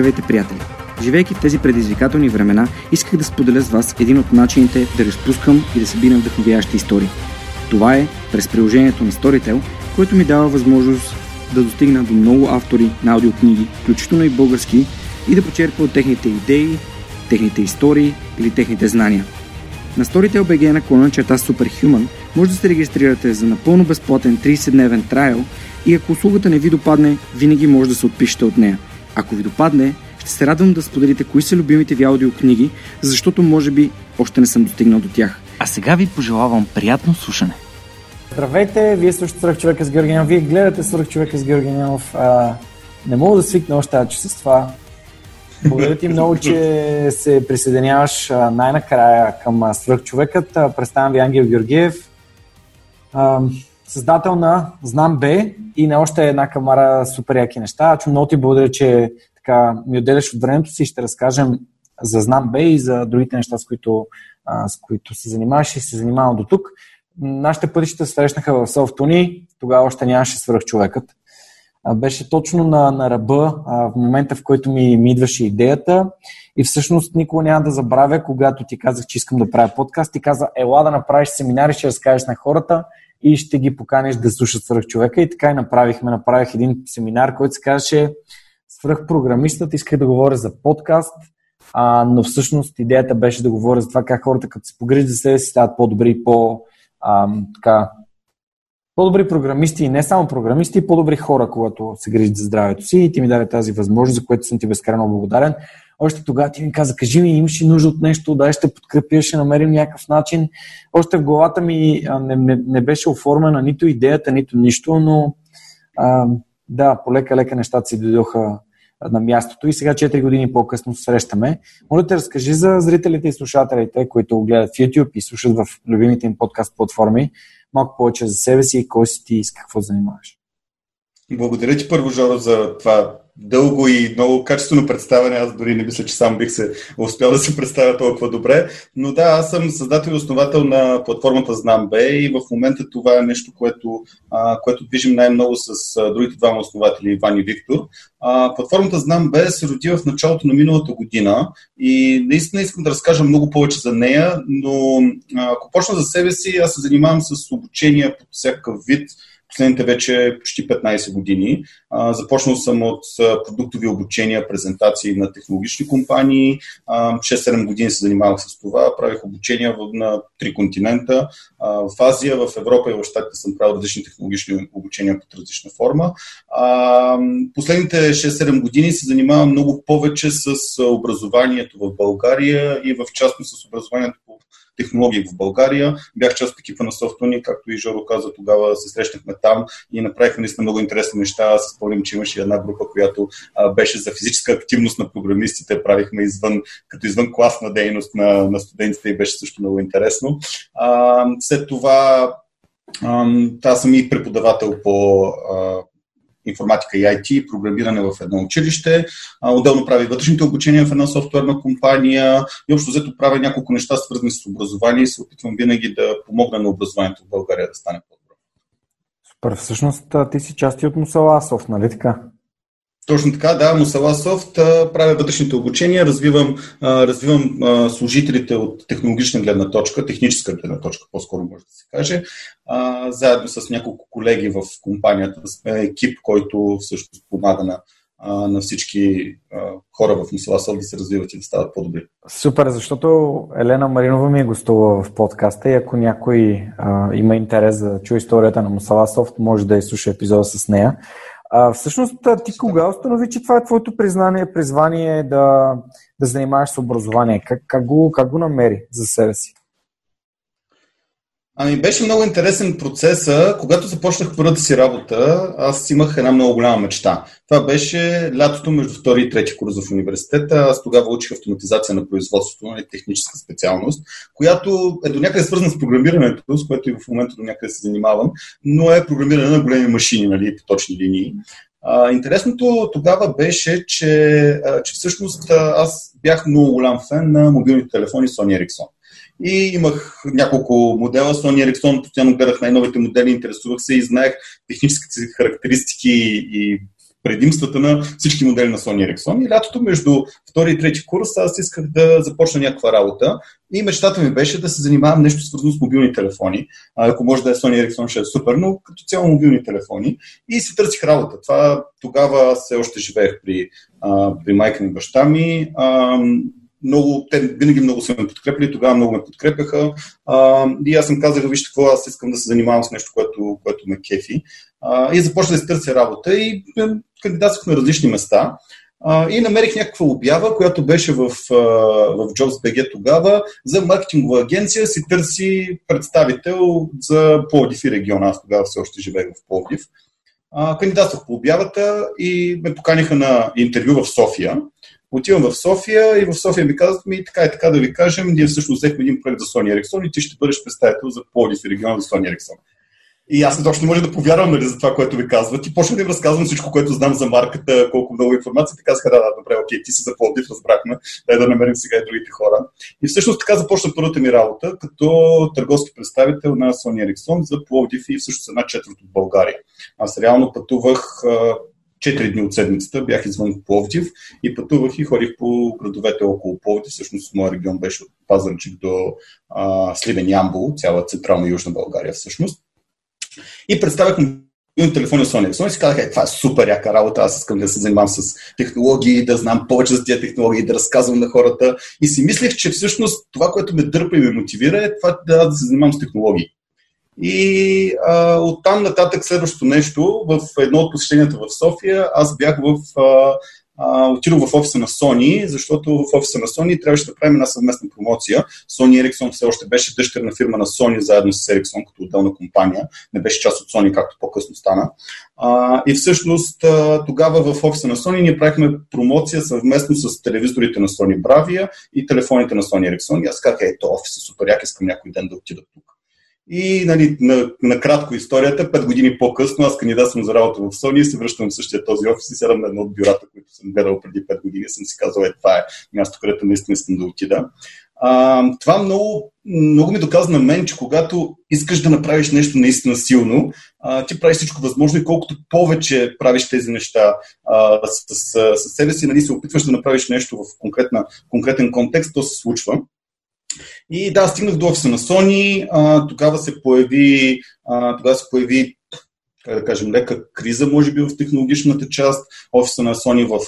Здравейте, приятели! Живейки в тези предизвикателни времена, исках да споделя с вас един от начините да разпускам и да събирам вдъхновяващи истории. Това е през приложението на Storytel, което ми дава възможност да достигна до много автори на аудиокниги, включително и български, и да почерпя от техните идеи, техните истории или техните знания. На Storytel BG на клона черта Superhuman може да се регистрирате за напълно безплатен 30-дневен трайл и ако услугата не ви допадне, винаги може да се отпишете от нея – ако ви допадне, ще се радвам да споделите кои са любимите ви аудиокниги, защото може би още не съм достигнал до тях. А сега ви пожелавам приятно слушане. Здравейте, вие слушате Свърх човека с Георгиянов. Вие гледате Свърх човека с Георгиянов. А, не мога да свикна още тази с това. Благодаря ти много, че се присъединяваш най-накрая към Свърх човекът. Представям ви Ангел Георгиев създател на Знам Б и на още една камара супер яки неща. Ачо, много ти благодаря, че така, ми отделяш от времето си и ще разкажем за Знам Б и за другите неща, с които, а, с които се занимаваш и се занимавам до тук. Нашите пътища срещнаха в Софтуни, тогава още нямаше свърх човекът. А, беше точно на, на ръба а, в момента, в който ми, ми идваше идеята и всъщност никога няма да забравя, когато ти казах, че искам да правя подкаст, ти каза, ела да направиш семинари, ще разкажеш на хората и ще ги поканиш да слушат свръх човека. И така и направихме. Направих един семинар, който се казваше свръх програмистът. Исках да говоря за подкаст, а, но всъщност идеята беше да говоря за това как хората, като се погрижат за себе си, стават по-добри, по, а, така, по-добри програмисти и не само програмисти, и по-добри хора, когато се грижат за здравето си. И ти ми даде тази възможност, за което съм ти безкрайно благодарен. Още тогава ти ми каза, кажи ми, имаш ли нужда от нещо, да, ще подкрепя, ще намерим някакъв начин. Още в главата ми не, не, не беше оформена нито идеята, нито нищо, но а, да, полека-лека нещата си дойдоха на мястото и сега 4 години по-късно срещаме. Моля те, разкажи за зрителите и слушателите, които гледат в YouTube и слушат в любимите им подкаст платформи, малко повече за себе си и кой си ти и с какво занимаваш. Благодаря ти първо, Жоро, за това дълго и много качествено представяне. Аз дори не мисля, че сам бих се успял да се представя толкова добре. Но да, аз съм създател и основател на платформата Знам Б и в момента това е нещо, което, а, което движим най-много с другите двама основатели, Иван и Виктор. А, платформата Знам Б се роди в началото на миналата година и наистина искам да разкажа много повече за нея, но ако почна за себе си, аз се занимавам с обучение под всякакъв вид, последните вече почти 15 години. А, започнал съм от продуктови обучения, презентации на технологични компании. 6-7 години се занимавах с това. Правих обучения на три континента. А, в Азия, в Европа и в Штатите съм правил различни технологични обучения под различна форма. А, последните 6-7 години се занимавам много повече с образованието в България и в частност с образованието по технологии в България. Бях част от екипа на Софтуни, както и Жоро каза, тогава се срещнахме там и направихме наистина много интересни неща. Аз спомням, че имаше една група, която а, беше за физическа активност на програмистите. Правихме извън, като извън класна дейност на, на студентите и беше също много интересно. А, след това аз съм и преподавател по информатика и IT, програмиране в едно училище. Отделно прави вътрешните обучения в една софтуерна компания и общо взето правя няколко неща, свързани с образование и се опитвам винаги да помогна на образованието в България да стане по-добро. Супер. Всъщност ти си части от Мусаласов, нали така? Точно така, да, Мусала Софт правя вътрешните обучения, развивам, развивам служителите от технологична гледна точка, техническа гледна точка, по-скоро може да се каже, заедно с няколко колеги в компанията, сме екип, който всъщност помага на, на всички хора в Мусала Софт да се развиват и да стават по-добри. Супер, защото Елена Маринова ми е гостува в подкаста и ако някой а, има интерес да чуе историята на Мусала Софт, може да изслуша епизода с нея. А, всъщност, ти кога установи, че това е твоето признание, призвание да, да занимаваш с образование? Как, как, го, как го намери за себе си? Ами беше много интересен процеса. Когато започнах първата си работа, аз имах една много голяма мечта. Това беше лятото между втори и трети курс в университета. Аз тогава учих автоматизация на производството, на нали, техническа специалност, която е до някъде свързана с програмирането, с което и в момента до някъде се занимавам, но е програмиране на големи машини, нали, по точни линии. А, интересното тогава беше, че, а, че всъщност аз бях много голям фен на мобилните телефони Sony Ericsson. И имах няколко модела. Sony Ericsson постоянно гледах най-новите модели, интересувах се и знаех техническите характеристики и предимствата на всички модели на Sony Ericsson. И лятото между втори и трети курс аз исках да започна някаква работа. И мечтата ми беше да се занимавам нещо свързано с мобилни телефони. А, ако може да е Sony Ericsson, ще е супер, но като цяло мобилни телефони. И си търсих работа. Това тогава все още живеех при, а, при майка ми баща ми. А, много, те винаги много са ме подкрепили, тогава много ме подкрепяха. А, и аз съм казал, вижте какво, аз искам да се занимавам с нещо, което, което ме кефи. А, и започна да се търся работа и кандидатствах на различни места. А, и намерих някаква обява, която беше в, в JobsBG тогава, за маркетингова агенция си търси представител за Пловдив и региона. Аз тогава все още живеех в Пловдив. кандидатствах по обявата и ме поканиха на интервю в София. Отивам в София и в София ми казват ми така и така да ви кажем, ние всъщност взехме един проект за Sony Ericsson и ти ще бъдеш представител за Плодив и за Sony Ericsson. И аз не точно може да повярвам нали, за това, което ви казват. И почнах да им разказвам всичко, което знам за марката, колко много информация. Те казаха, да, да, добре, окей, ти си за Плодив, разбрахме, дай да намерим сега и другите хора. И всъщност така започна първата ми работа, като търговски представител на Sony Ericsson за Плодив и всъщност една четвърт от България. Аз реално пътувах 4 дни от седмицата бях извън Пловдив и пътувах и ходих по градовете около Пловдив. Всъщност моят регион беше от Пазарчик до а, Сливен Ямбол, цяла централна южна България всъщност. И представях имам телефони Sony и си казах, е, това е супер яка работа, аз искам да се занимавам с технологии, да знам повече за тези технологии, да разказвам на хората. И си мислех, че всъщност това, което ме дърпа и ме мотивира е това да, да се занимавам с технологии. И а, оттам нататък следващото нещо, в едно от посещенията в София, аз бях в а, отидох в офиса на Sony, защото в офиса на Sony трябваше да правим една съвместна промоция. Sony Ericsson все още беше дъщерна фирма на Sony, заедно с Ericsson като отделна компания. Не беше част от Sony, както по-късно стана. И всъщност тогава в офиса на Sony ние правихме промоция съвместно с телевизорите на Sony Bravia и телефоните на Sony Ericsson. И аз казах, ето, офис е супер, як искам някой ден да отида тук. И нали, на, на кратко историята, пет години по-късно, аз кандидатствам за работа в Sony и се връщам в същия този офис и сядам на едно от бюрата, които съм гледал преди 5 години. Съм си казал, е, това е място, където наистина искам да отида. А, това много, много ми доказа на мен, че когато искаш да направиш нещо наистина силно, а, ти правиш всичко възможно и колкото повече правиш тези неща а, с, с, с себе си, нали, се опитваш да направиш нещо в конкретен контекст, то се случва. И да, стигнах до офиса на Sony, а, тогава се появи, а, тогава се появи как да кажем, лека криза, може би, в технологичната част. Офиса на Sony в,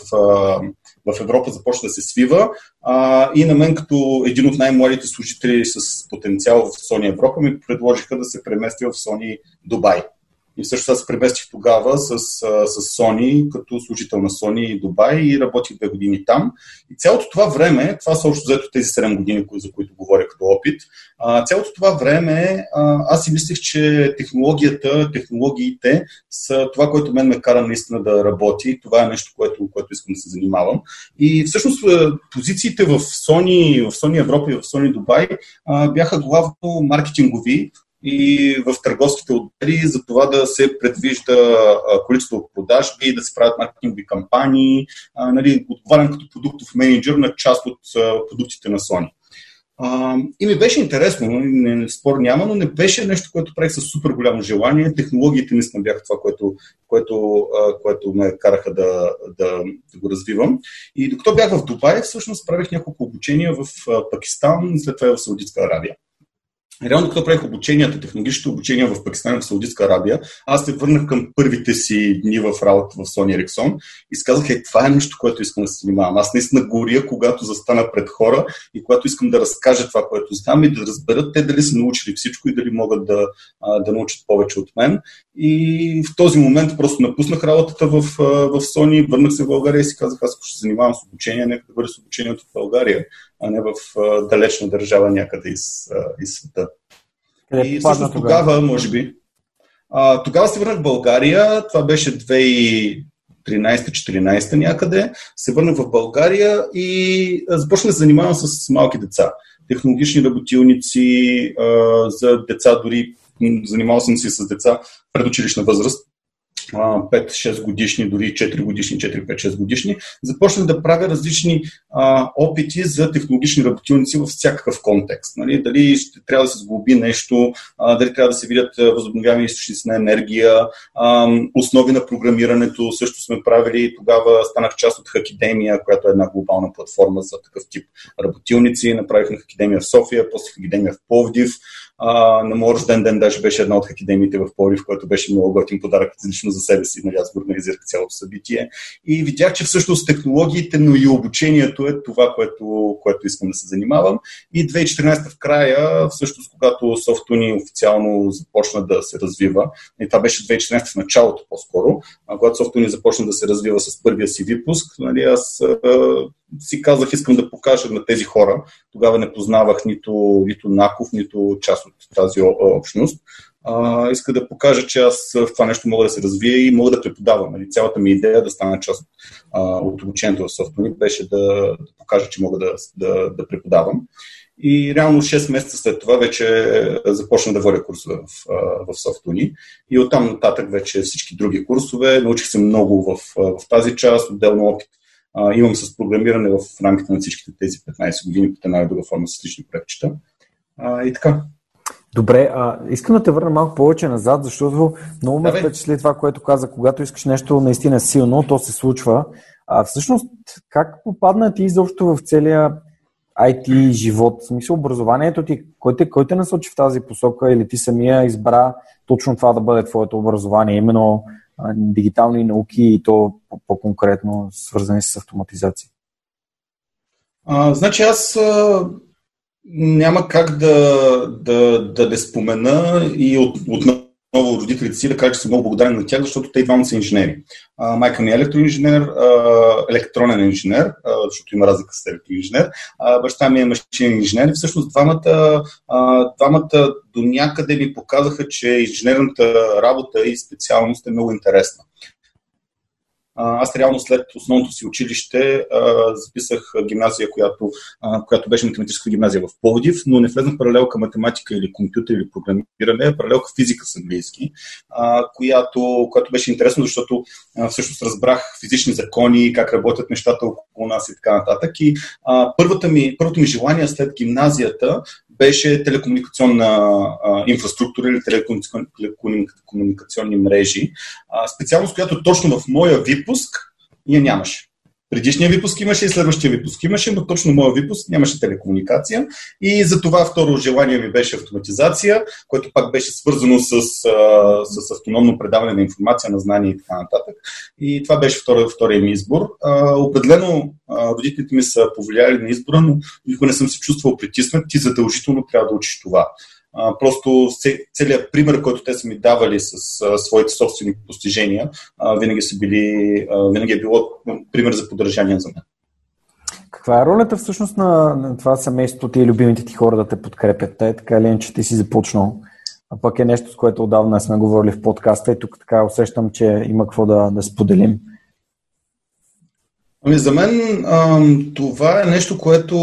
в Европа започна да се свива. А, и на мен, като един от най-младите служители с потенциал в Sony Европа, ми предложиха да се преместя в Sony Дубай. И също аз преместих тогава с, с Sony, като служител на Sony и Дубай и работих две години там. И цялото това време, това са общо взето тези 7 години, за които говоря като опит, цялото това време аз си мислех, че технологията, технологиите са това, което мен ме кара наистина да работи. Това е нещо, което, което искам да се занимавам. И всъщност позициите в Sony, в Sony Европа и в Sony Дубай бяха главно маркетингови, и в търговските отдели за това да се предвижда количество продажби, да се правят маркетингови кампании. Нали, отговарям като продуктов менеджер на част от продуктите на Sony. И ми беше интересно, нали, не, не, спор няма, но не беше нещо, което правих с супер голямо желание. Технологиите наистина бяха това, което, което, което ме караха да, да, да го развивам. И докато бях в Дубай, всъщност правих няколко обучения в Пакистан, след това и в Саудитска Аравия. Реално, като правих обученията, технологичните обучения в Пакистан и в Саудитска Арабия, аз се върнах към първите си дни в работа в Sony Ericsson и си казах, е, това е нещо, което искам да се занимавам. Аз наистина горя, когато застана пред хора и когато искам да разкажа това, което знам и да разберат те дали са научили всичко и дали могат да, да научат повече от мен. И в този момент просто напуснах работата в, в Sony, върнах се в България и си казах, аз ще се занимавам с обучение, нека да бъде с обучението в България, а не в далечна държава някъде из, из света. Къде и всъщност тогава, тогава, може би, а, тогава се върнах в България, това беше 2013-14 някъде, се върнах в България и започнах да занимавам с малки деца. Технологични работилници а, за деца, дори занимавал съм се с деца предучилищна възраст, 5-6 годишни, дори 4 годишни, 4-5-6 годишни, започнах да правя различни а, опити за технологични работилници във всякакъв контекст. Нали? Дали ще трябва да се сглоби нещо, а, дали трябва да се видят възобновяеми източници на енергия, а, основи на програмирането също сме правили. Тогава станах част от Хакидемия, която е една глобална платформа за такъв тип работилници. Направихме Хакидемия в София, после Хакидемия в Пловдив. А, на моят рожден ден даже беше една от хакидемиите в Порив, което беше много готин подарък лично за себе си. Нали, аз го организирах цялото събитие. И видях, че всъщност технологиите, но и обучението е това, което, което искам да се занимавам. И 2014 в края, всъщност, когато софтуни официално започна да се развива, и това беше 2014 в началото по-скоро, а когато софтуни започна да се развива с първия си випуск, нали, аз си казах, искам да покажа на тези хора. Тогава не познавах нито, нито Наков, нито част от тази общност. А, иска да покажа, че аз в това нещо мога да се развия и мога да преподавам. Нали? Цялата ми идея да стана част а, от обучението в софтуни беше да, да покажа, че мога да, да, да преподавам. И реално 6 месеца след това вече започна да водя курсове в, в Софтуни. И оттам нататък вече всички други курсове. Научих се много в, в тази част, отделно опит а, имам с програмиране в рамките на всичките тези 15 години под една или друга форма с лични проектчета. А, и така. Добре, а, искам да те върна малко повече назад, защото много ме впечатли това, което каза. Когато искаш нещо наистина силно, то се случва. А всъщност, как попадна ти изобщо в целия IT живот? В смисъл, образованието ти, кой те, кой те насочи в тази посока или ти самия избра точно това да бъде твоето образование, именно дигитални науки и то по-конкретно свързани с автоматизация? А, значи аз а, няма как да, да, да не спомена и от, отново родителите си да кажа, че съм много благодарен на тях, защото те и двамата са инженери. А, майка ми е електроинженер, а, електронен инженер, а, защото има разлика с електроинженер. А, баща ми е машинен инженер и всъщност двамата, а, двамата до някъде ми показаха, че инженерната работа и специалност е много интересна. Аз реално след основното си училище записах гимназия, която, която беше математическа гимназия в Пловдив, но не влезнах паралелка математика или компютър или програмиране, паралелка физика с английски, която, която беше интересно, защото всъщност разбрах физични закони, как работят нещата около нас и така нататък. И първата ми, първото ми желание след гимназията беше телекомуникационна а, инфраструктура или телекомуникационни мрежи. А, специалност, която точно в моя випуск я нямаше. Предишния випуск имаше и следващия випуск имаше, но точно моя випуск нямаше телекомуникация. И за това второ желание ми беше автоматизация, което пак беше свързано с, с автономно предаване на информация, на знания и така нататък. И това беше втория, втория ми избор. Определено родителите ми са повлияли на избора, но никога не съм се чувствал притиснат. Ти задължително трябва да учиш това. А, просто целият пример, който те са ми давали с а, своите собствени постижения, а, винаги, са били, а, винаги е било пример за поддържание за мен. Каква е ролята всъщност на, на това семейство ти и любимите ти хора да те подкрепят? Те така ли, че ти си започнал? А пък е нещо, с което отдавна сме говорили в подкаста и тук така усещам, че има какво да, да споделим. Ами за мен а, това е нещо, което,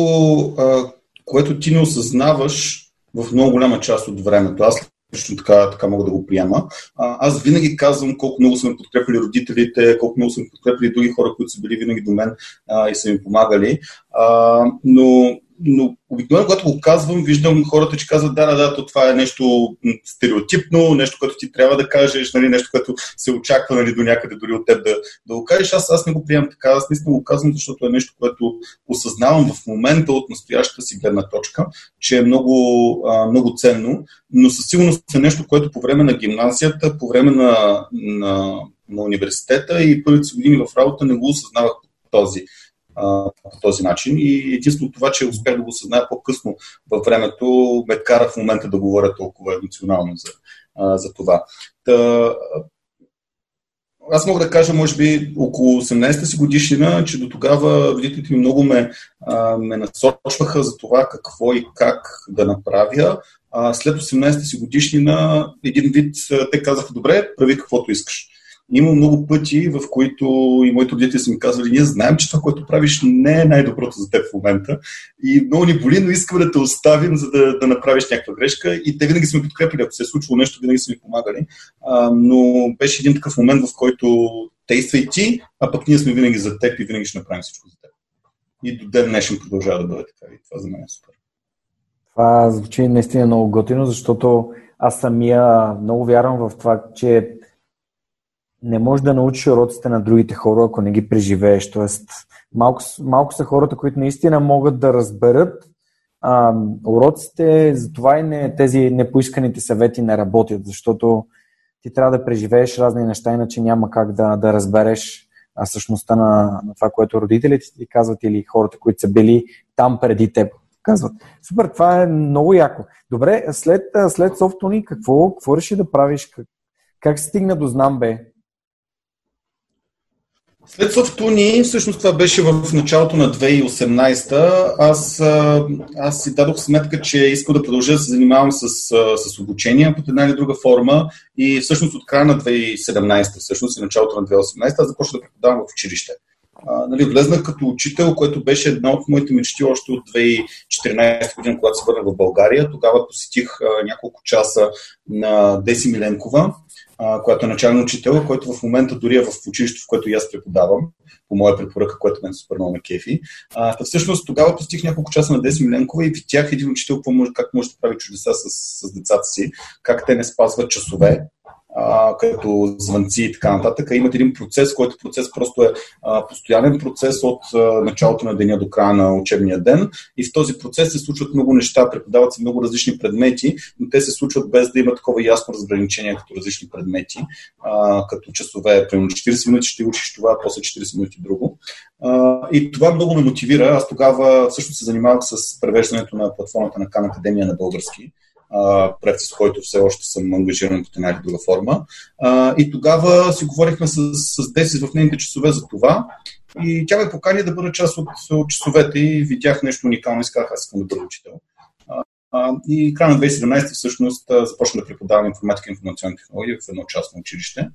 а, което ти не осъзнаваш в много голяма част от времето. Аз лично така, така мога да го приема. А, аз винаги казвам колко много са ме подкрепили родителите, колко много са ме подкрепили други хора, които са били винаги до мен а, и са ми помагали. А, но но обикновено, когато го казвам, виждам хората, че казват, да, да, да, то това е нещо стереотипно, нещо, което ти трябва да кажеш, нали, нещо, което се очаква нали, до някъде дори от теб да, да го кажеш. Аз, аз не го приемам така, аз наистина го казвам, защото е нещо, което осъзнавам в момента от настоящата си гледна точка, че е много, а, много ценно, но със сигурност е нещо, което по време на гимназията, по време на, на, на университета и първите години в работа не го осъзнавах по по този начин. И единствено това, че успях да го осъзная по-късно във времето, ме кара в момента да говоря толкова емоционално за, за това. Та, аз мога да кажа, може би, около 18-та си годишнина, че до тогава родителите ми много ме, а, ме насочваха за това какво и как да направя. А след 18-та си годишнина, един вид, те казаха, добре, прави каквото искаш. Има много пъти, в които и моите родители са ми казвали, ние знаем, че това, което правиш, не е най-доброто за теб в момента. И много ни боли, но искаме да те оставим, за да, да направиш някаква грешка. И те винаги сме подкрепили, ако се е случило нещо, винаги са ми помагали. А, но беше един такъв момент, в който действай ти, а пък ние сме винаги за теб и винаги ще направим всичко за теб. И до ден днешен продължава да бъде така. И това за мен е супер. Това звучи наистина много готино, защото аз самия много вярвам в това, че не можеш да научиш уроците на другите хора, ако не ги преживееш. Тоест, малко, малко са хората, които наистина могат да разберат а, уроците, затова и не, тези непоисканите съвети не работят, защото ти трябва да преживееш разни неща, иначе няма как да, да разбереш а, същността на, на това, което родителите ти казват или хората, които са били там преди теб казват. Супер, това е много яко. Добре, след, след софтуни, какво, какво реши да правиш? Как, как стигна до знам бе? След Софтуни, всъщност това беше в началото на 2018, аз, аз си дадох сметка, че искам да продължа да се занимавам с, с обучение под една или друга форма и всъщност от края на 2017, всъщност и началото на 2018, аз започнах да преподавам в училище. А, нали, влезнах като учител, което беше една от моите мечти още от 2014 година, когато се върнах в България. Тогава посетих а, няколко часа на Деси Миленкова, а, която е начален учител, който в момента дори е в училището, в което и аз преподавам, по моя препоръка, което мен супер много ме кефи. А, всъщност тогава посетих няколко часа на Деси Миленкова и видях един учител как може да прави чудеса с, с децата си, как те не спазват часове, а, като звънци и така нататък. Имат един процес, който процес просто е а, постоянен процес от а, началото на деня до края на учебния ден. И в този процес се случват много неща, преподават се много различни предмети, но те се случват без да има такова ясно разграничение като различни предмети, а, като часове, примерно 40 минути ще учиш това, после 40 минути друго. А, и това много ме мотивира. Аз тогава също се занимавах с превеждането на платформата на Кан Академия на български проект, с който все още съм ангажиран под една или друга форма. А, и тогава си говорихме с, с Деси в нейните часове за това. И тя ме покани да бъда част от, от часовете и видях нещо уникално и казах, аз искам да бъда учител. А, и края на 2017 всъщност започна да преподавам информатика и информационни технологии в едно частно училище.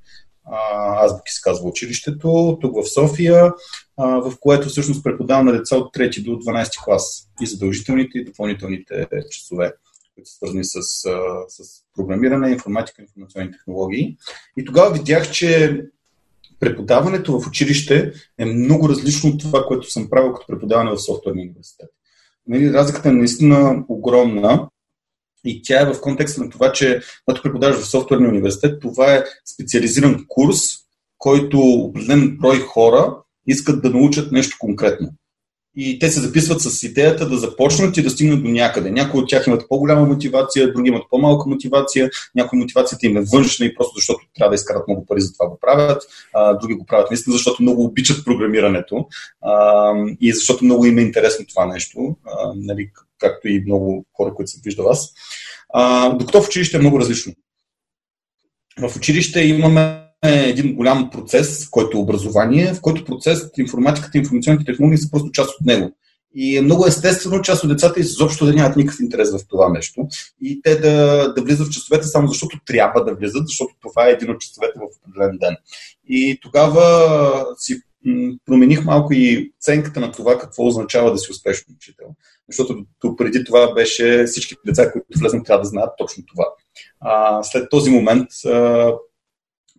Азбуки се казва училището, тук в София, в което всъщност преподавам на деца от 3 до 12 клас и задължителните и допълнителните часове които са свързани с, с програмиране, информатика, информационни технологии. И тогава видях, че преподаването в училище е много различно от това, което съм правил като преподаване в софтуерния университет. Нали, разликата е наистина огромна и тя е в контекста на това, че когато преподаваш в софтуерния университет, това е специализиран курс, който определен брой хора искат да научат нещо конкретно и те се записват с идеята да започнат и да стигнат до някъде. Някои от тях имат по-голяма мотивация, други имат по-малка мотивация, някои мотивацията им е външна и просто защото трябва да изкарат много пари за това го правят, а, други го правят наистина, защото много обичат програмирането а, и защото много им е интересно това нещо, а, нали, както и много хора, които съм виждал аз. А, докато в училище е много различно. В училище имаме е един голям процес, който е образование, в който процес информатиката и информационните технологии са просто част от него. И е много естествено част от децата изобщо да нямат никакъв интерес в това нещо и те да, да влизат в часовете само защото трябва да влизат, защото това е един от часовете в определен ден. И тогава си промених малко и оценката на това какво означава да си успешен учител. Защото преди това беше всички деца, които влезнат, трябва да знаят точно това. А, след този момент а,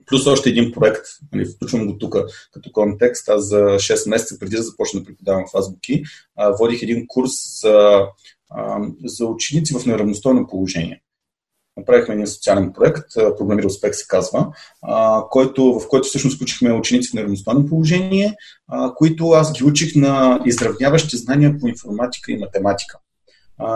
Плюс още един проект, нали, включвам го тук като контекст. Аз за 6 месеца преди да започна да преподавам в Азбуки, водих един курс за, за ученици в неравностойно положение. Направихме един социален проект, Програмира успех се казва, който, в който всъщност включихме ученици в неравностойно положение, които аз ги учих на изравняващи знания по информатика и математика.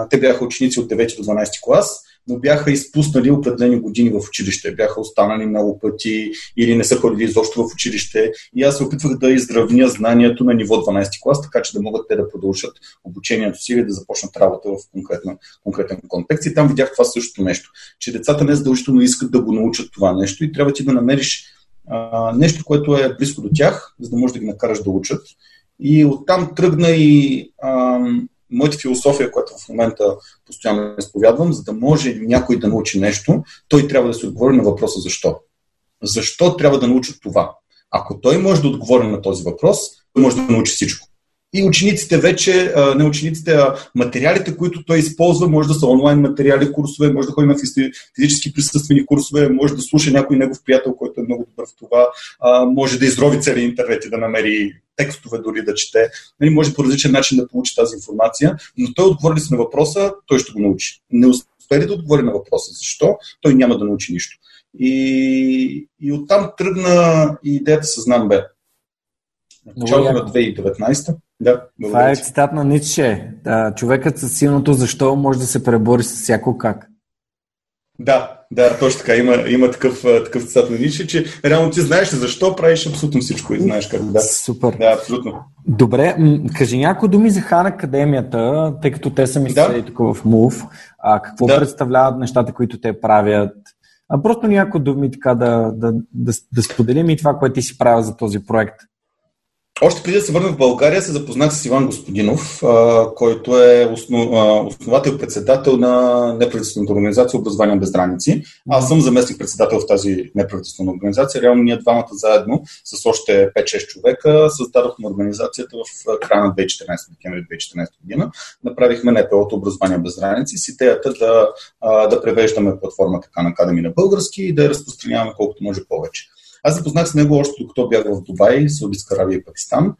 Те бяха ученици от 9 до 12 клас но бяха изпуснали определени години в училище. Бяха останали много пъти или не са ходили изобщо в училище. И аз се опитвах да изравня знанието на ниво 12 клас, така че да могат те да продължат обучението си или да започнат работа в конкретна, конкретен контекст. И там видях това същото нещо, че децата не задължително искат да го научат това нещо и трябва ти да намериш а, нещо, което е близко до тях, за да можеш да ги накараш да учат. И оттам тръгна и а, моята философия, която в момента постоянно изповядвам, за да може някой да научи нещо, той трябва да се отговори на въпроса защо. Защо трябва да научи това? Ако той може да отговори на този въпрос, той може да научи всичко. И учениците вече, не учениците, а материалите, които той използва, може да са онлайн материали, курсове, може да ходи на физически присъствени курсове, може да слуша някой негов приятел, който е много добър в това, може да изрови целият интернет и да намери текстове дори да чете, нали, може по различен начин да получи тази информация, но той отговори се на въпроса, той ще го научи. Не успели да отговори на въпроса защо, той няма да научи нищо. И, и оттам тръгна и идеята с Знам Б. Началото на 2019. Да, Това е цитат на Ницше. Да, човекът с силното защо може да се пребори с всяко как. Да, да, точно така. Има, има такъв, такъв цитат на Ницше, че реално ти знаеш защо правиш абсолютно всичко и знаеш как. Да. Супер. Да, абсолютно. Добре, кажи някои думи за Хан Академията, тъй като те са ми да. тук в МУВ. А, какво да. представляват нещата, които те правят? А просто някои думи така да, да, да, да споделим и това, което ти си правил за този проект. Още преди да се върна в България, се запознах с Иван Господинов, който е основател председател на неправителствената организация Образование без граници. Аз съм заместник председател в тази неправителствена организация. Реално ние двамата заедно с още 5-6 човека създадохме организацията в края на 2014, декември 2014 година. Направихме НПО-то Образование без граници с идеята да, да превеждаме платформата Khan Academy на български и да я разпространяваме колкото може повече. Аз запознах с него още докато бях в Дубай, Саудитска Аравия и Пакистан,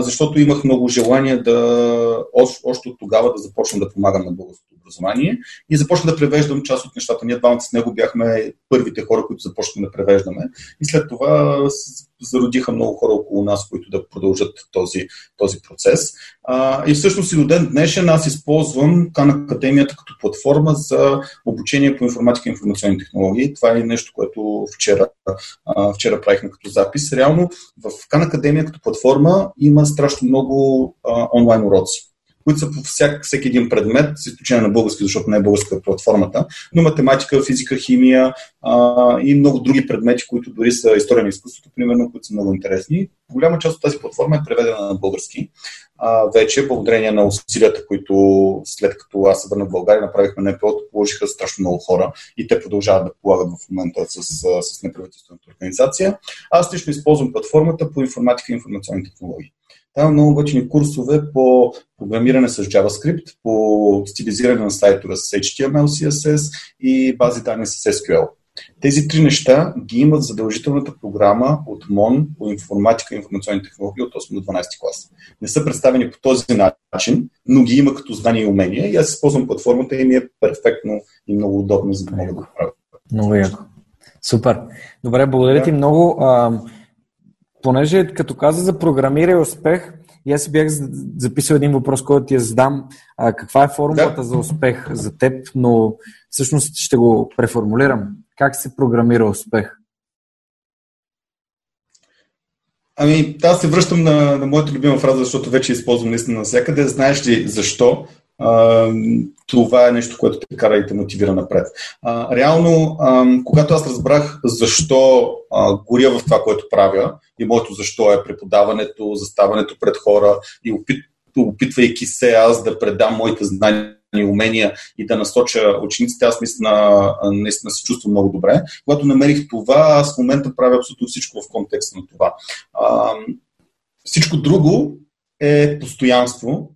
защото имах много желание да още от тогава да започна да помагам на българското образование и започна да превеждам част от нещата. Ние двамата с него бяхме първите хора, които започнахме да превеждаме. И след това зародиха много хора около нас, които да продължат този, този процес. А, и всъщност и до ден днешен аз използвам Кан Академията като платформа за обучение по информатика и информационни технологии. Това е нещо, което вчера, а, вчера правихме като запис. Реално в Кан Академия като платформа има страшно много а, онлайн уроци които са по всяк, всеки един предмет, с изключение на български, защото не е българска платформата, но математика, физика, химия а, и много други предмети, които дори са история на изкуството, примерно, които са много интересни. Голяма част от тази платформа е преведена на български. А, вече, благодарение на усилията, които след като аз се върнах в България, направихме НПО, положиха страшно много хора и те продължават да полагат в момента с, с неправителствената организация. Аз лично използвам платформата по информатика и информационни технологии. Там има много готини курсове по програмиране с JavaScript, по стилизиране на сайтове с HTML, CSS и бази данни с SQL. Тези три неща ги имат задължителната програма от МОН по информатика и информационни технологии от 8 до 12 клас. Не са представени по този начин, но ги има като знания и умения и аз използвам платформата и ми е перфектно и много удобно, за да мога да го правя. Много яко. Супер. Добре, благодаря да. ти много понеже като каза за програмира и успех, и аз си бях записал един въпрос, който ти я задам. А, каква е формулата да. за успех за теб, но всъщност ще го преформулирам. Как се програмира успех? Ами, аз се връщам на, на моята любима фраза, защото вече използвам наистина навсякъде. Знаеш ли защо? Това е нещо, което те кара и те мотивира напред. А, реално, а, когато аз разбрах защо а, горя в това, което правя и моето защо е преподаването, заставането пред хора и опит, опитвайки се аз да предам моите знания и умения и да насоча учениците, аз наистина, наистина се чувствам много добре. Когато намерих това, аз в момента правя абсолютно всичко в контекста на това. А, всичко друго е постоянство,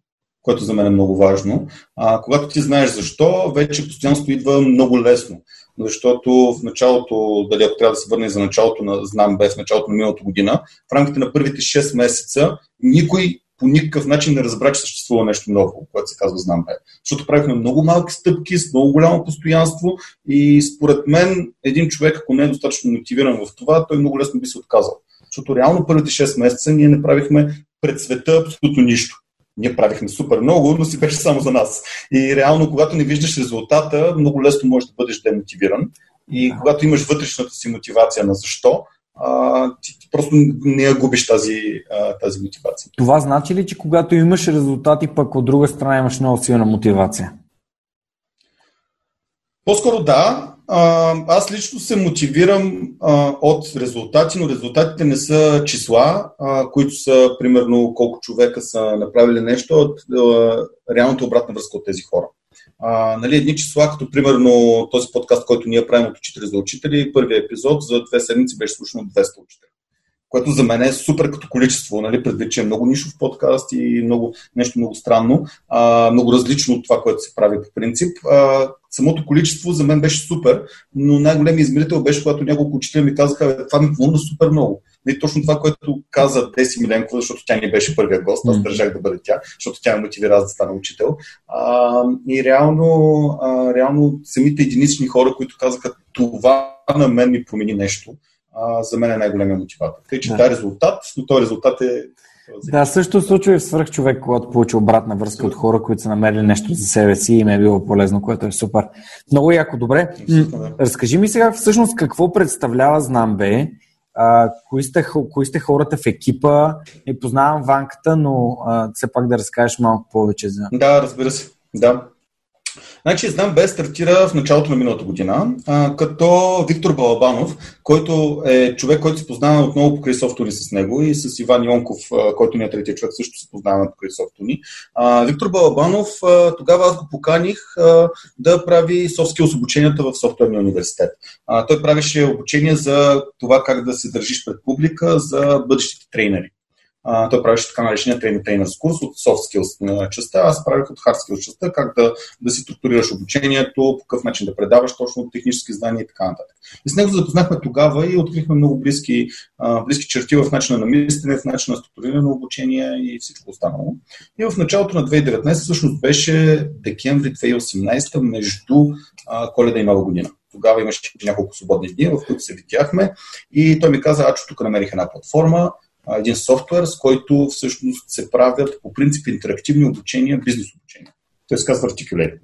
което за мен е много важно. А, когато ти знаеш защо, вече постоянство идва много лесно. Защото в началото, дали ако трябва да се върне за началото на Знам без началото на миналата година, в рамките на първите 6 месеца никой по никакъв начин не разбра, че съществува нещо ново, което се казва Знам Б. Защото правихме много малки стъпки с много голямо постоянство и според мен един човек, ако не е достатъчно мотивиран в това, той много лесно би се отказал. Защото реално първите 6 месеца ние не правихме пред света абсолютно нищо. Ние правихме супер много, но си беше само за нас. И реално, когато не виждаш резултата, много лесно можеш да бъдеш демотивиран. И когато имаш вътрешната си мотивация на защо, а, ти, ти просто не я губиш тази, а, тази мотивация. Това значи ли, че когато имаш резултати, пък от друга страна имаш много силна мотивация? По-скоро да, аз лично се мотивирам от резултати, но резултатите не са числа, които са примерно колко човека са направили нещо от а, реалната обратна връзка от тези хора. А, нали, едни числа, като примерно този подкаст, който ние правим от учители за учители, първият епизод за две седмици беше слушан от 200 учители което за мен е супер като количество, нали, предвид, че е много нишов подкаст и много, нещо много странно, а, много различно от това, което се прави по принцип. А, самото количество за мен беше супер, но най-големият измерител беше, когато няколко учителя ми казаха, това ми помогна супер много. И точно това, което каза Деси Миленкова, защото тя не беше първия гост, аз държах да бъде тя, защото тя ме мотивира да стана учител. А, и реално, а, реално самите единични хора, които казаха, това на мен ми промени нещо а, за мен е най-големия мотиватор. Тъй, че да. да, резултат, но този резултат е да, също случва и в свърх човек, когато получи обратна връзка от хора, които са намерили нещо за себе си и им е било полезно, което е супер. Много яко, добре. Да. Разкажи ми сега всъщност какво представлява Знам Б, а, кои, сте, кои сте хората в екипа, и познавам ванката, но а, все пак да разкажеш малко повече за... Да, разбира се. Да. Значи, знам Б стартира в началото на миналата година, а, като Виктор Балабанов, който е човек, който се познава отново покрай софтуни с него и с Иван Йонков, а, който ни е третия човек, също се познаваме покрай софтуни. А, Виктор Балабанов, а, тогава аз го поканих а, да прави софски обученията в софтуерния университет. А, той правеше обучение за това как да се държиш пред публика за бъдещите трейнери. Той правеше така наречения трейнер курс от soft skills частта, аз правих от hard skills частта, как да, да си структурираш обучението, по какъв начин да предаваш точно технически знания и така нататък. И с него запознахме тогава и открихме много близки, близки черти в начина на мислене, в начина на структуриране на обучение и всичко останало. И в началото на 2019 всъщност беше декември 2018 между коледа и нова година. Тогава имаше няколко свободни дни, в които се видяхме и той ми каза, ачо, тук намерих една платформа, един софтуер, с който всъщност се правят по принцип интерактивни обучения, бизнес обучения. Той се казва Articulate.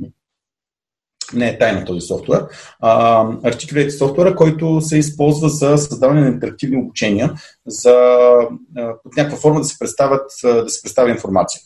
Не е тайна този софтуер. Articulate е софтуера, който се използва за създаване на интерактивни обучения, за под някаква форма да се, представят, да се представя информация.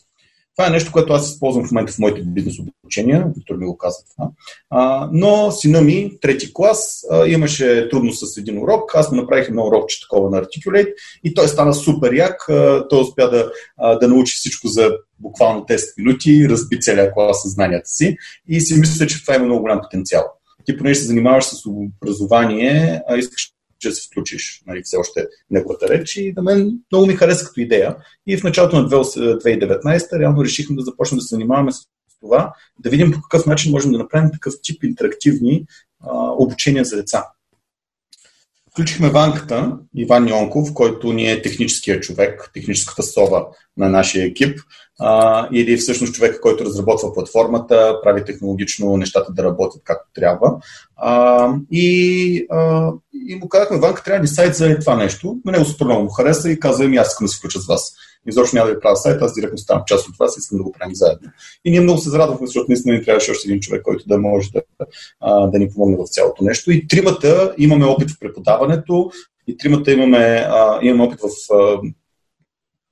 Това е нещо, което аз използвам в момента в моите бизнес обучения. Виктор ми го каза това. А, но сина ми, трети клас, а, имаше трудност с един урок. Аз му направих едно урокче такова на Articulate и той стана супер як. А, той успя да, а, да научи всичко за буквално 10 минути, разби целият клас със знанията си и си мисля, че това има много голям потенциал. Ти понеже се занимаваш с образование, а искаш че се включиш нали, все още неговата реч и на мен много ми хареса като идея. И в началото на 2019 реално решихме да започнем да се занимаваме с това, да видим по какъв начин можем да направим такъв тип интерактивни а, обучения за деца. Включихме ванката, Иван Йонков, който ни е техническия човек, техническата сова на нашия екип, а, или всъщност човека, който разработва платформата, прави технологично нещата да работят както трябва. А, и, а, и му казахме, Ванка, трябва ни сайт за това нещо. Но него супер му хареса и каза, ами аз искам да се включа с вас. Изобщо няма да ви правя сайт, аз директно ставам част от вас и искам да го правим заедно. И ние много се зарадвахме, защото наистина ни трябваше още един човек, който да може да, а, да ни помогне в цялото нещо. И тримата имаме опит в преподаването, и тримата имаме, а, имаме опит в а,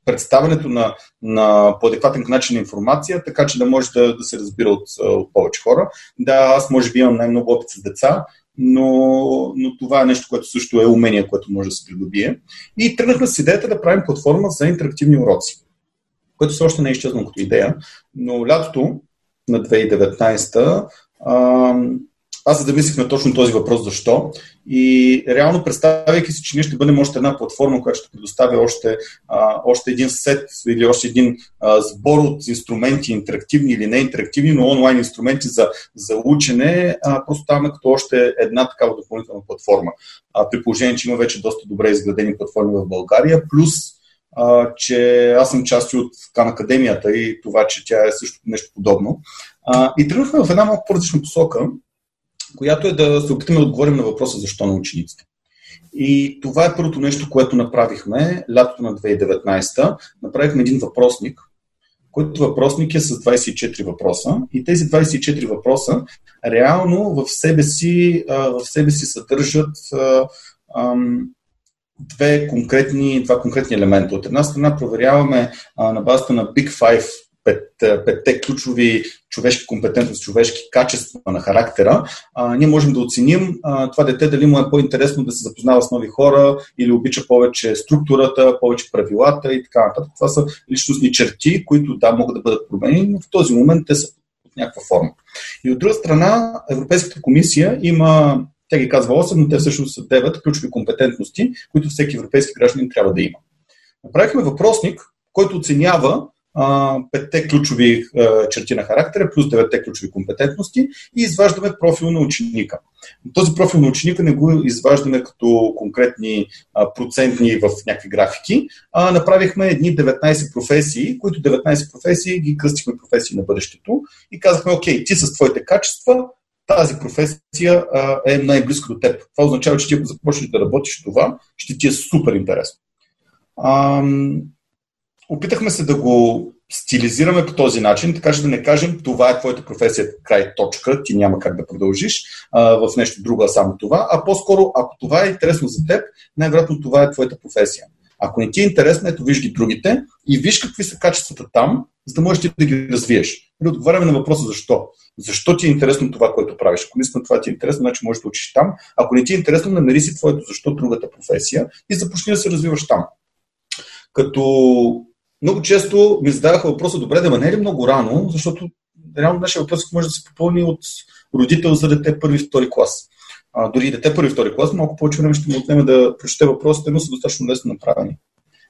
представянето на, на по адекватен начин на информация, така че да може да, да се разбира от, от повече хора. Да, аз може би имам най-много опит с деца, но, но това е нещо, което също е умение, което може да се придобие. И тръгнахме с идеята да правим платформа за интерактивни уроци, което все още не е изчезнало като идея, но лятото на 2019 аз задамислих на точно този въпрос защо. И реално представяйки си, че ние ще бъдем още една платформа, която ще предоставя още, а, още един сет или още един а, сбор от инструменти, интерактивни или не интерактивни, но онлайн инструменти за, за учене, а, просто ставаме като още една такава допълнителна платформа. А, при положение, че има вече доста добре изградени платформи в България, плюс а, че аз съм част от Кан Академията и това, че тя е също нещо подобно. А, и тръгнахме в една малко по-различна посока която е да се опитаме да отговорим на въпроса защо на учениците. И това е първото нещо, което направихме лятото на 2019. Направихме един въпросник, който въпросник е с 24 въпроса. И тези 24 въпроса реално в себе си, в себе си съдържат две конкретни, два конкретни елемента. От една страна проверяваме на базата на Big Five пет, петте ключови човешки компетентности, човешки качества на характера, а, ние можем да оценим а, това дете дали му е по-интересно да се запознава с нови хора или обича повече структурата, повече правилата и така нататък. Това са личностни черти, които да, могат да бъдат променени, но в този момент те са в някаква форма. И от друга страна, Европейската комисия има тя ги казва 8, но те всъщност са 9 ключови компетентности, които всеки европейски гражданин трябва да има. Направихме въпросник, който оценява петте ключови черти на характера, плюс девете ключови компетентности и изваждаме профил на ученика. Този профил на ученика не го изваждаме като конкретни процентни в някакви графики, а направихме едни 19 професии, които 19 професии ги кръстихме професии на бъдещето и казахме, окей, ти с твоите качества тази професия е най-близко до теб. Това означава, че ти ако започнеш да работиш това, ще ти е супер интересно. Опитахме се да го стилизираме по този начин, така че да не кажем това е твоята професия, край точка, ти няма как да продължиш а, в нещо друго, а само това, а по-скоро, ако това е интересно за теб, най-вероятно това е твоята професия. Ако не ти е интересно, ето виж ги другите и виж какви са качествата там, за да можеш ти да ги развиеш. Или отговаряме на въпроса защо. Защо ти е интересно това, което правиш? Ако наистина това ти е интересно, значи можеш да учиш там. Ако не ти е интересно, намери си твоето защо другата професия и започни да се развиваш там. Като много често ми задаваха въпроса, добре, да не е ли много рано, защото реално нашия въпрос може да се попълни от родител за дете първи, втори клас. А, дори дете първи, втори клас, малко повече време ще му отнеме да прочете въпросите, но са достатъчно лесно направени.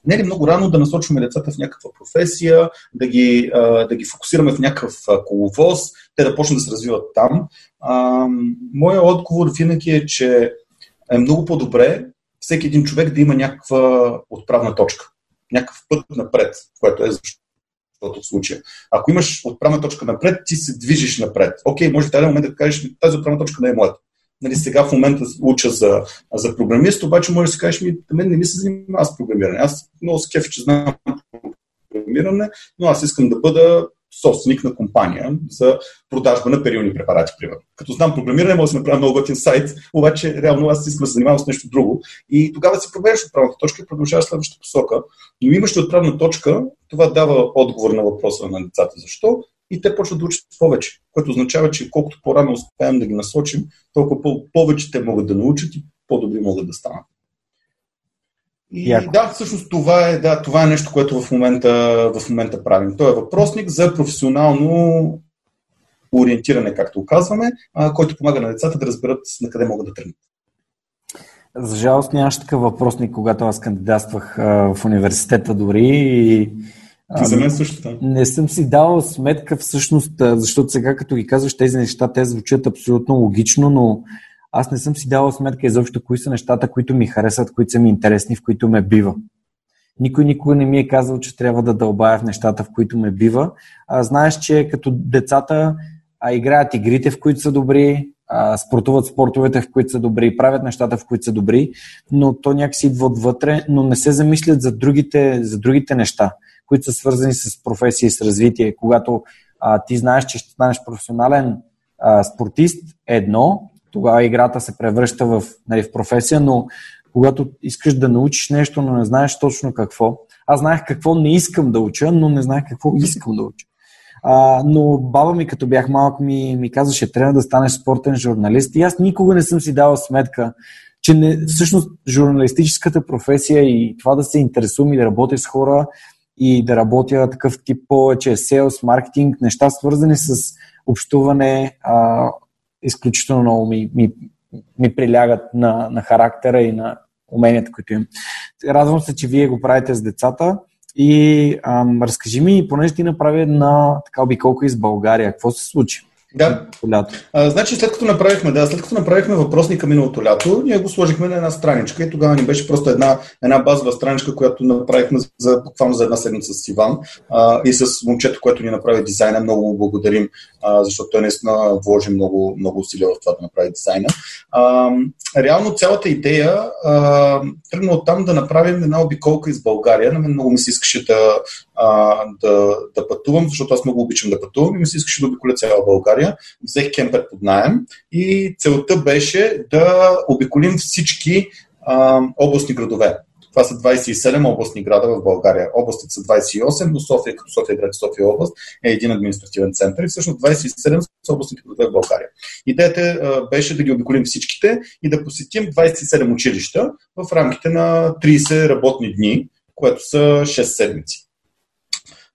Не е ли много рано да насочваме децата в някаква професия, да ги, да ги фокусираме в някакъв коловоз, те да почнат да се развиват там? Моя отговор винаги е, че е много по-добре всеки един човек да има някаква отправна точка някакъв път напред, което е защото в случая. Ако имаш отправна точка напред, ти се движиш напред. Окей, може в тази момент да кажеш, тази отправна точка не е моята. Нали, сега в момента уча за, за програмист, обаче може да си кажеш, ми, мен не ми се занимава с програмиране. Аз много скефи, че знам програмиране, но аз искам да бъда собственик на компания за продажба на периодни препарати, примерно. Като знам програмиране, може да направя много готин сайт, обаче реално аз искам да се занимавам с нещо друго. И тогава си променяш отправната точка и продължаваш следващата посока. Но имаш отправна точка, това дава отговор на въпроса на децата защо и те почват да учат повече, което означава, че колкото по-рано успеем да ги насочим, толкова повече те могат да научат и по-добри могат да станат. И Яко. да, всъщност това е, да, това е нещо, което в момента, в момента правим. Той е въпросник за професионално ориентиране, както казваме, който помага на децата да разберат на къде могат да тръгнат. За жалост нямаше такъв въпросник, когато аз кандидатствах а, в университета дори и а, за мен също. Да. Не съм си дал сметка всъщност, защото сега като ги казваш тези неща, те звучат абсолютно логично, но аз не съм си давал сметка изобщо кои са нещата, които ми харесват, които са ми интересни, в които ме бива. Никой никога не ми е казал, че трябва да дълбая в нещата, в които ме бива. А, знаеш, че като децата а, играят игрите, в които са добри, а, спортуват спортовете, в които са добри, правят нещата, в които са добри, но то някакси идва отвътре, но не се замислят за другите, за другите неща, които са свързани с професия и с развитие. Когато а, ти знаеш, че ще станеш професионален а, спортист, едно, тогава играта се превръща в, нали, в професия, но когато искаш да научиш нещо, но не знаеш точно какво. Аз знаех какво не искам да уча, но не знаех какво искам да уча. А, но баба ми, като бях малък, ми, ми казваше, трябва да станеш спортен журналист. И аз никога не съм си давал сметка, че не, всъщност журналистическата професия и това да се интересувам и да работя с хора и да работя такъв тип повече селс, маркетинг, неща свързани с общуване, а, изключително много ми, ми, ми прилягат на, на характера и на уменията, които имам. Радвам се, че вие го правите с децата. И ам, разкажи ми, понеже ти направи една така обиколка из България, какво се случи? Да. Лято. А, значи след като направихме, да, след като направихме въпросника миналото лято, ние го сложихме на една страничка и тогава ни беше просто една, една базова страничка, която направихме за, буквално за една седмица с Иван а, и с момчето, което ни направи дизайна. Много му благодарим, а, защото той наистина вложи много, много усилия в това да направи дизайна. А, реално цялата идея а, тръгна от там да направим една обиколка из България. На мен много ми се искаше да, а, да, да пътувам, защото аз много обичам да пътувам и ми се искаше да обиколя цяла България. Взех кемпер под найем и целта беше да обиколим всички а, областни градове. Това са 27 областни града в България. Областите са 28, но София, като София град София област, е един административен център и всъщност 27 са областните градове в България. Идеята беше да ги обиколим всичките и да посетим 27 училища в рамките на 30 работни дни, което са 6 седмици.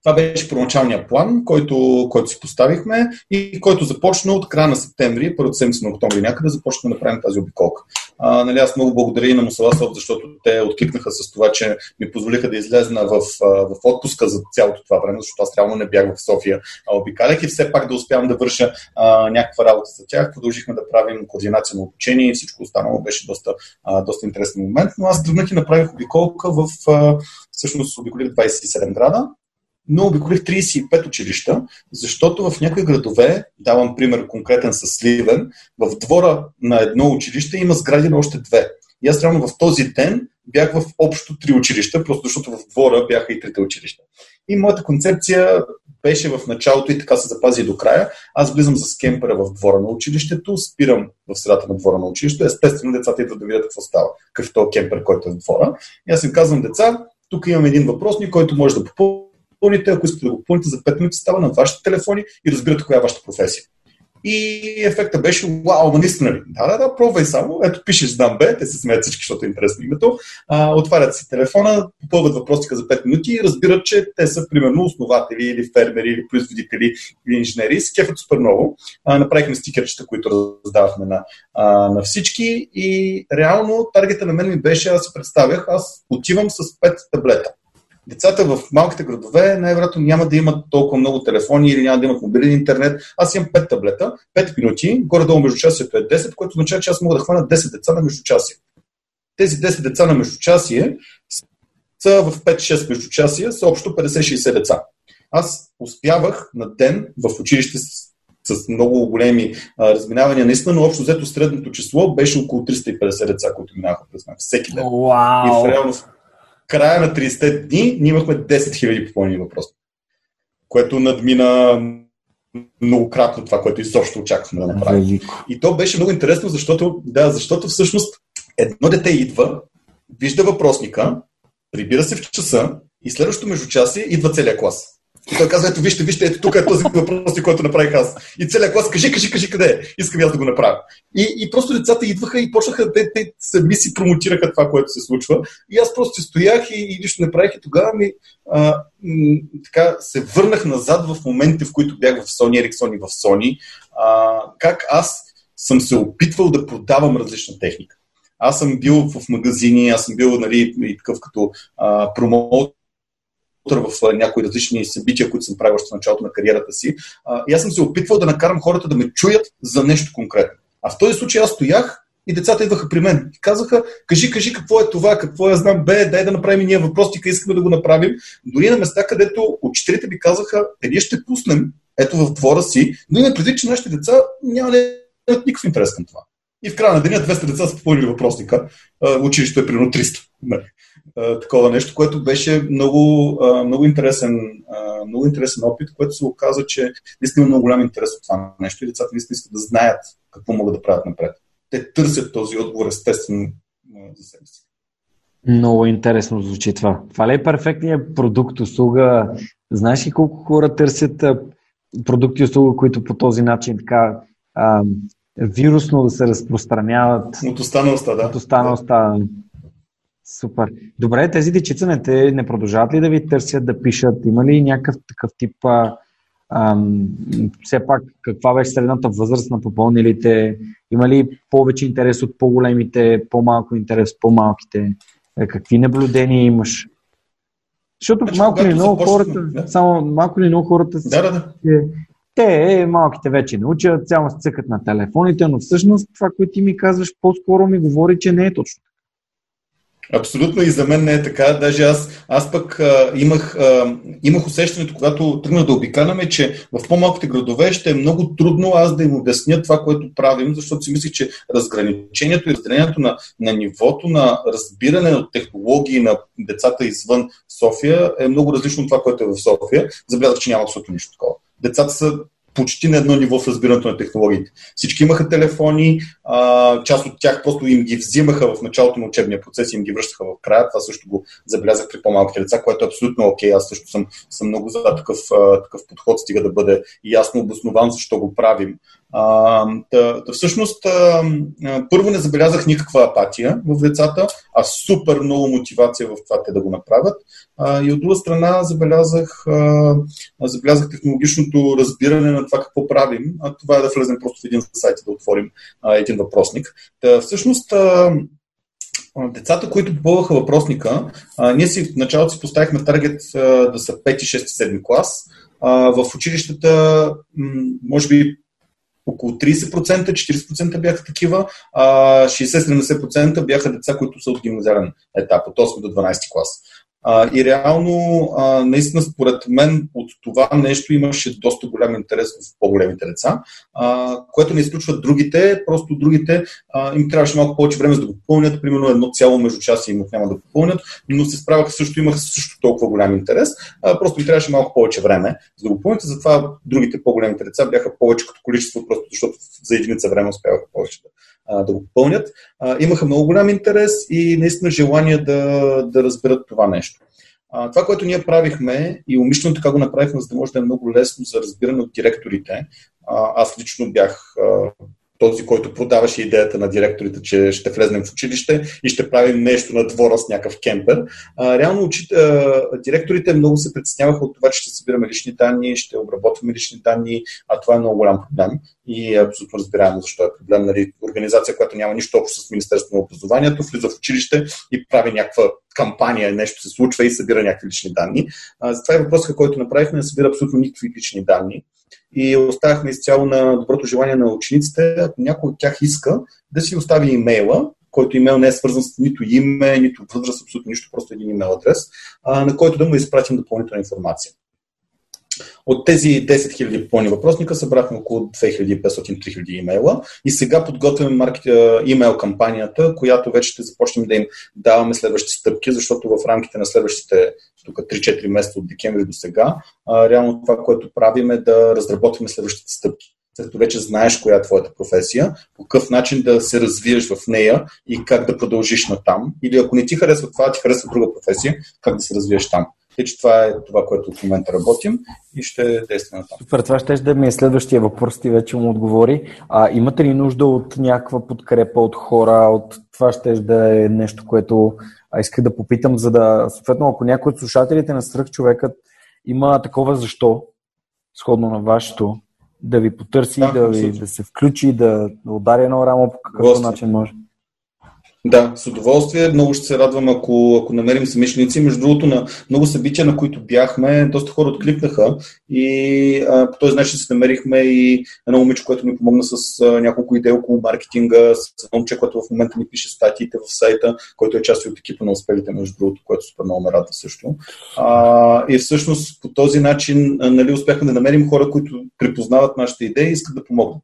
Това беше първоначалният план, който, който си поставихме и който започна от края на септември, първото седмица на октомври някъде, започна да направим тази обиколка. А, нали, аз много благодаря и на Мусаласов, защото те откликнаха с това, че ми позволиха да излезна в, в отпуска за цялото това време, защото аз реално не бях в София, а обикалях и все пак да успявам да върша а, някаква работа за тях. Продължихме да правим координация на обучение и всичко останало беше доста, а, доста интересен момент. Но аз тръгнах и направих обиколка в, а, всъщност обиколих 27 града но обиколих 35 училища, защото в някои градове, давам пример конкретен с Сливен, в двора на едно училище има сгради на още две. И аз реално в този ден бях в общо три училища, просто защото в двора бяха и трите училища. И моята концепция беше в началото и така се запази до края. Аз влизам за скемпера в двора на училището, спирам в средата на двора на училището. Естествено, децата идват да видят какво става, какъв е кемпер, който е в двора. И аз им казвам, деца, тук имам един въпросник, който може да попълни попълните, ако искате да го попълните за 5 минути, става на вашите телефони и разбирате коя е вашата професия. И ефекта беше, вау, наистина ли? Да, да, да, пробвай само. Ето пишеш знам бе, те се смеят всички, защото е интересно името. А, отварят си телефона, попълват въпросика за 5 минути и разбират, че те са примерно основатели или фермери или производители или инженери и се кефят супер много. А, направихме стикерчета, които раздавахме на, а, на всички и реално таргета на мен ми беше, аз си представях, аз отивам с 5 таблета децата в малките градове най-вероятно няма да имат толкова много телефони или няма да имат мобилен интернет. Аз имам 5 таблета, 5 минути, горе-долу междучасието е 10, което означава, че аз мога да хвана 10 деца на междучасие. Тези 10 деца на междучасие са в 5-6 междучасия, са общо 50-60 деца. Аз успявах на ден в училище с с много големи а, разминавания. Наистина, но общо взето средното число беше около 350 деца, които минаха през мен всеки ден. Wow. И в реалност края на 30 дни ние имахме 10 000 попълнени въпроси, което надмина многократно това, което изобщо очаквахме да направим. Велико. И то беше много интересно, защото, да, защото всъщност едно дете идва, вижда въпросника, прибира се в часа и следващото междучасие идва целият клас. И той казва, ето вижте, вижте, ето тук е този въпрос, който направих аз. И целият клас, кажи, кажи, кажи къде е. Искам аз да го направя. И, и просто децата идваха и почнаха, те, те сами си промотираха това, което се случва. И аз просто стоях и, и нищо не правих. И тогава ми а, м, така, се върнах назад в моментите, в които бях в Sony Ericsson и в Sony. А, как аз съм се опитвал да продавам различна техника. Аз съм бил в магазини, аз съм бил нали, и такъв като а, в някои различни събития, които съм правил още в началото на кариерата си. И аз съм се опитвал да накарам хората да ме чуят за нещо конкретно. А в този случай аз стоях и децата идваха при мен и казаха, кажи, кажи какво е това, какво е, знам, бе, дай да направим ние въпросика, искаме да го направим. Дори на места, където учителите ми казаха, е, ние ще пуснем, ето в двора си, но има предвид, че нашите деца няма да никакъв интерес към това. И в края на деня 200 деца са попълнили въпросника. Училището е примерно 300 такова нещо, което беше много, много, интересен, много интересен опит, което се оказа, че наистина има много голям интерес от това нещо и децата наистина искат да знаят какво могат да правят напред. Те търсят този отговор естествено за себе си. Много интересно звучи това. Това ли е перфектният продукт, услуга? Знаеш ли колко хора търсят продукти и услуга, които по този начин така а, вирусно да се разпространяват? От останалостта, да. От останалостта. Да. Супер. Добре, тези дечица не, те не продължават ли да ви търсят да пишат? Има ли някакъв такъв тип а, ам, все пак каква беше средната възраст на попълнилите? Има ли повече интерес от по-големите, по-малко интерес от по-малките? Е, какви наблюдения имаш? Защото значи, малко ли много хората, да. само малко ли много хората да, да, да. те, малките вече научат, цяло се цъкат на телефоните, но всъщност това, което ти ми казваш, по-скоро ми говори, че не е точно Абсолютно и за мен не е така. Даже аз, аз пък а, имах, а, имах усещането, когато тръгна да обикаляме, че в по-малките градове ще е много трудно аз да им обясня това, което правим, защото си мислих, че разграничението и разделението на, на нивото на разбиране от технологии на децата извън София е много различно от това, което е в София. Забелязах, че няма абсолютно нищо такова. Децата са почти на едно ниво в разбирането на технологиите. Всички имаха телефони, а, част от тях просто им ги взимаха в началото на учебния процес и им ги връщаха в края. Това също го забелязах при по-малките деца, което е абсолютно окей. Аз също съм, съм много за такъв, такъв подход, стига да бъде ясно обоснован защо го правим. А, да, да, всъщност, а, първо не забелязах никаква апатия в децата, а супер много мотивация в това те да го направят. А, и от друга страна забелязах, а, забелязах технологичното разбиране на това какво правим, а това е да влезем просто в един сайт и да отворим а, един въпросник. Та, всъщност, а, Децата, които попълваха въпросника, а, ние си в началото си поставихме таргет а, да са 5, 6, 7 клас. А, в училищата, м- може би около 30%, 40% бяха такива, а 60-70% бяха деца, които са от гимназиален етап, от 8 до 12 клас. А, и реално, а, наистина, според мен, от това нещо имаше доста голям интерес в по-големите деца, а, което не изключва другите, просто другите а, им трябваше малко повече време за да го попълнят, примерно едно цяло между час им няма да попълнят, но се справяха също, имаха също толкова голям интерес, а, просто им трябваше малко повече време за да го попълнят, затова другите по-големите деца бяха повече като количество, просто защото за единица време успяваха повече да, да го попълнят. А, имаха много голям интерес и наистина желание да, да разберат това нещо. Това, което ние правихме и умишлено така го направихме, за да може да е много лесно за разбиране от директорите. Аз лично бях този, който продаваше идеята на директорите, че ще влезнем в училище и ще правим нещо на двора с някакъв кемпер. А, реално учи, а, директорите много се притесняваха от това, че ще събираме лични данни, ще обработваме лични данни, а това е много голям проблем и е абсолютно разбираемо защо е проблем. Нали, организация, която няма нищо общо с Министерството на образованието, влиза в училище и прави някаква кампания, нещо се случва и събира някакви лични данни. А, затова е въпросът, който направихме, не събира абсолютно никакви лични данни и оставахме изцяло на доброто желание на учениците, ако някой от тях иска, да си остави имейла, който имейл не е свързан с нито име, нито възраст, абсолютно нищо, просто един имейл адрес, а, на който да му изпратим допълнителна информация. От тези 10 000 пълни въпросника събрахме около 2500-3000 имейла и сега подготвяме маркет, имейл кампанията, която вече ще започнем да им даваме следващи стъпки, защото в рамките на следващите тук 3-4 месеца от декември до сега, реално това, което правим е да разработваме следващите стъпки след като вече знаеш коя е твоята професия, по какъв начин да се развиеш в нея и как да продължиш на там. Или ако не ти харесва това, ти харесва друга професия, как да се развиеш там. Тъй, че това е това, което в момента работим и ще действаме там. Супер, това ще да ми е следващия въпрос, ти вече му отговори. А, имате ли нужда от някаква подкрепа от хора, от това ще да е нещо, което а, исках да попитам, за да, съответно, ако някой от слушателите на Сръх човекът има такова защо, сходно на вашето, да ви потърси, да, да, ви, да се включи, да, да удари едно рамо по какъв начин може. Да, с удоволствие. Много ще се радвам, ако, ако намерим самишленици. Между другото, на много събития, на които бяхме, доста хора откликнаха и а, по този начин се намерихме и едно момиче, което ми помогна с а, няколко идеи около маркетинга, с едно момче, което в момента ни пише статиите в сайта, който е част от екипа на успелите, между другото, което супер много ме радва също. А, и всъщност по този начин нали, успяхме да намерим хора, които припознават нашите идеи и искат да помогнат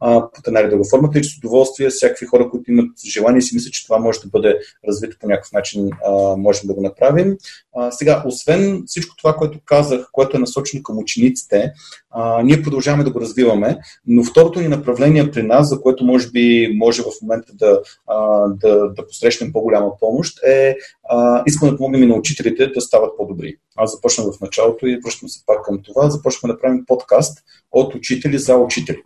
под една или друга форма, тъй че с удоволствие всякакви хора, които имат желание си мислят, че това може да бъде развито по някакъв начин, а, можем да го направим. А, сега, освен всичко това, което казах, което е насочено към учениците, а, ние продължаваме да го развиваме, но второто ни направление при нас, за което може би може в момента да, а, да, да посрещнем по-голяма помощ, е а, искаме да помогнем и на учителите да стават по-добри. Аз започнах в началото и връщам се пак към това. Започнахме да правим подкаст от учители за учители.